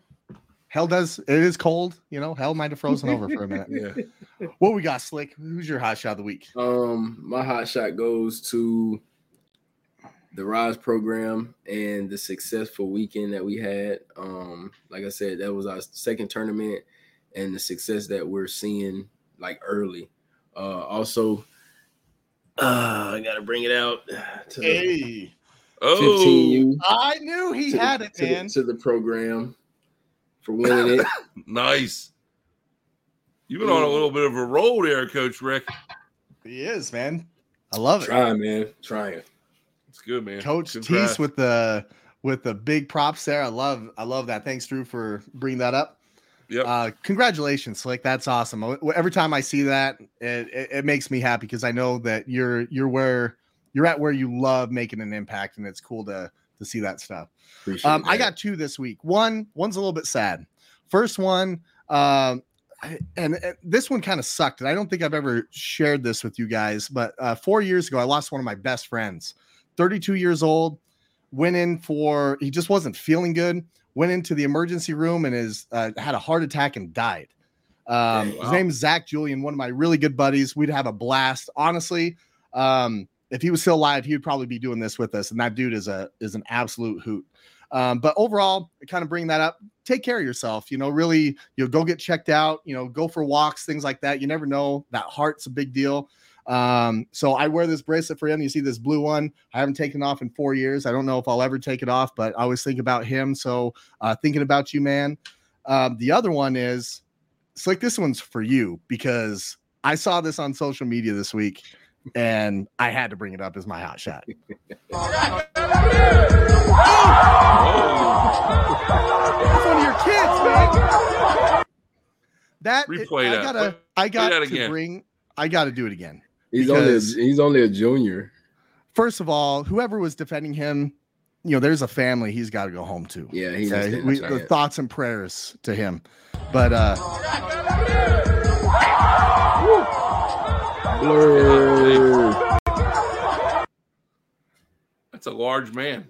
hell does it is cold, you know, hell might have frozen over for a minute. <laughs> Yeah, What we got, Slick? Who's your hot shot of the week? Um, my hot shot goes to the Rise program and the successful weekend that we had. Um, like I said, that was our second tournament and the success that we're seeing like early. Uh, also, uh, I gotta bring it out <sighs> to the Hey, oh, 15U I knew he to, had it, to, the, man. to the program for winning it. <laughs> nice. You've been on a little bit of a roll there, Coach Rick. He is, man. I love it. Trying, man, trying. It's good, man. Coach Congrats. Tease with the with the big props there. I love I love that. Thanks, Drew, for bringing that up. Yep. Uh, congratulations, Slick. That's awesome. Every time I see that, it, it, it makes me happy because I know that you're you're where you're at where you love making an impact, and it's cool to to see that stuff. Um, I got two this week. One, one's a little bit sad. First one, um, and, and this one kind of sucked. And I don't think I've ever shared this with you guys, but uh, four years ago, I lost one of my best friends. 32 years old, went in for he just wasn't feeling good. Went into the emergency room and is uh, had a heart attack and died. Um, Dang, His wow. name is Zach Julian, one of my really good buddies. We'd have a blast. Honestly, um, if he was still alive, he would probably be doing this with us. And that dude is a is an absolute hoot. Um, but overall, kind of bring that up. Take care of yourself. You know, really, you know, go get checked out. You know, go for walks, things like that. You never know. That heart's a big deal. Um, so I wear this bracelet for him. You see this blue one. I haven't taken off in four years. I don't know if I'll ever take it off, but I always think about him. So uh, thinking about you, man. Um, the other one is it's like this one's for you because I saw this on social media this week and I had to bring it up as my hot shot. That's one of your kids, man. That Replay I that. gotta, Play- I got to bring, I got to do it again. He's only a, he's only a junior. First of all, whoever was defending him, you know, there's a family he's got to go home to. Yeah, he's okay? we, the thoughts and prayers to him. But uh That's a large man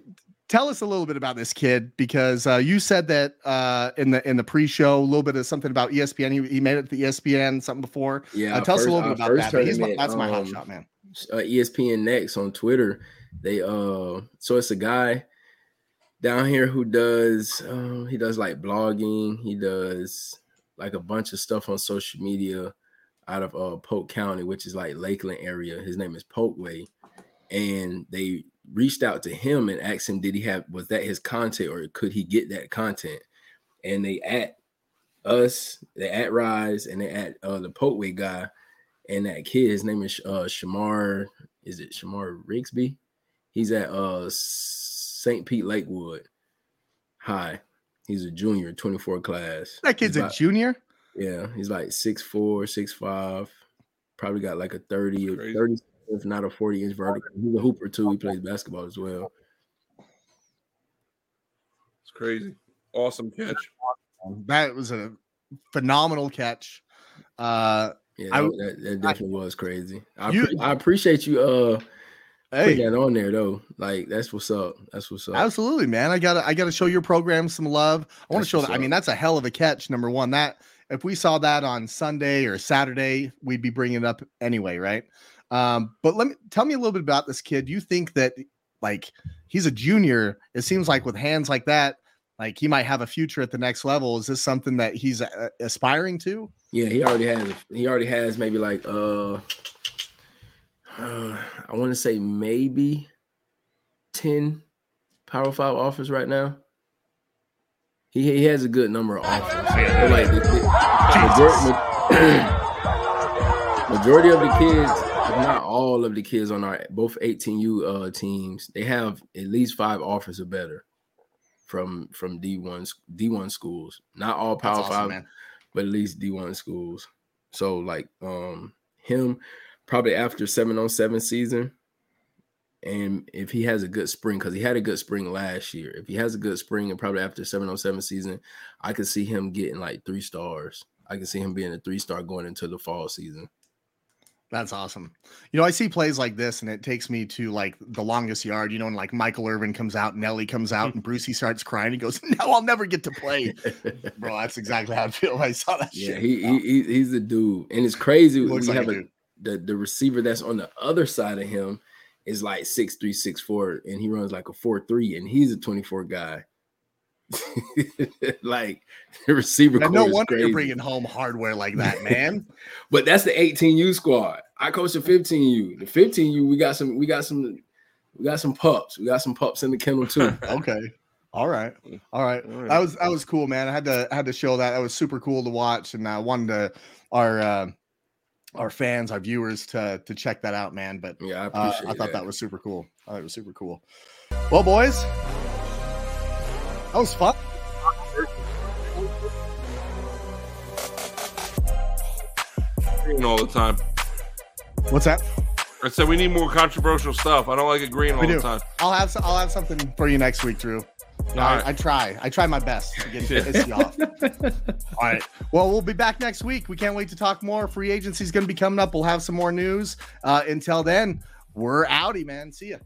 tell us a little bit about this kid because uh, you said that uh, in the in the pre-show a little bit of something about ESPN. He, he made it to the ESPN something before. Yeah, uh, tell first, us a little bit about that. My, that's my hot um, shot, man. Uh, ESPN Next on Twitter. They uh, so it's a guy down here who does uh, he does like blogging. He does like a bunch of stuff on social media out of uh Polk County, which is like Lakeland area. His name is Polkway, and they reached out to him and asked him, did he have was that his content or could he get that content? And they at us, they at Rise, and they at uh, the Potway guy, and that kid, his name is uh, Shamar. Is it Shamar Rigsby? He's at uh St. Pete Lakewood High. He's a junior, 24 class. That kid's a junior. Yeah, he's like six four, six five. Probably got like a 30 or 30 if not a 40 inch vertical. He's a hooper too. He plays basketball as well. It's crazy. Awesome catch. That was a phenomenal catch. Uh yeah, I, that, that definitely I, was crazy. I, you, I appreciate you uh hey. putting that on there though. Like that's what's up. That's what's up. Absolutely, man. I gotta I gotta show your program some love. I want to show that. Up. I mean, that's a hell of a catch. Number one, that if we saw that on Sunday or Saturday, we'd be bringing it up anyway, right? Um, but let me tell me a little bit about this kid. Do you think that like he's a junior? It seems like with hands like that, like he might have a future at the next level. Is this something that he's uh, aspiring to? Yeah, he already has. He already has maybe like uh, uh I want to say maybe ten Power Five offers right now. He he has a good number of offers. like the, the, <clears throat> majority of the kids not all of the kids on our both 18U uh, teams, they have at least five offers or better from from D1 D1 schools. Not all Power awesome, Five, man. but at least D1 schools. So like um him probably after seven on seven season. And if he has a good spring, because he had a good spring last year, if he has a good spring and probably after seven on seven season, I could see him getting like three stars. I can see him being a three star going into the fall season. That's awesome. You know, I see plays like this, and it takes me to like the longest yard. You know, and like Michael Irvin comes out, Nelly comes out, and Brucey starts crying. He goes, <laughs> "No, I'll never get to play." Bro, that's exactly how I feel. When I saw that. <laughs> Yeah, shit. he, he he's the dude, and it's crazy. He we like have a, the the receiver that's on the other side of him is like six three, six four, and he runs like a four three, and he's a twenty four guy. <laughs> like the receiver. no wonder crazy. you're bringing home hardware like that, <laughs> man. but that's the 18U squad. I coach the 15U. The 15U, we got some, we got some, we got some pups. We got some pups in the kennel too. <laughs> okay. All right. All right. All right. That was that was cool, man. I had to I had to show that. That was super cool to watch, and I wanted to our uh, our fans, our viewers, to to check that out, man. But yeah, I, uh, I thought that. that was super cool. I thought it was super cool. Well, boys, that was fun. Green all the time. What's that? I said we need more controversial stuff. I don't like agreeing all the time. I'll have I'll have something for you next week, Drew. I, right. I, try. I try my best to get you <laughs> off. All right. Well, we'll be back next week. We can't wait to talk more. Free agency is going to be coming up. We'll have some more news. Uh, until then, we're outie, man. See ya.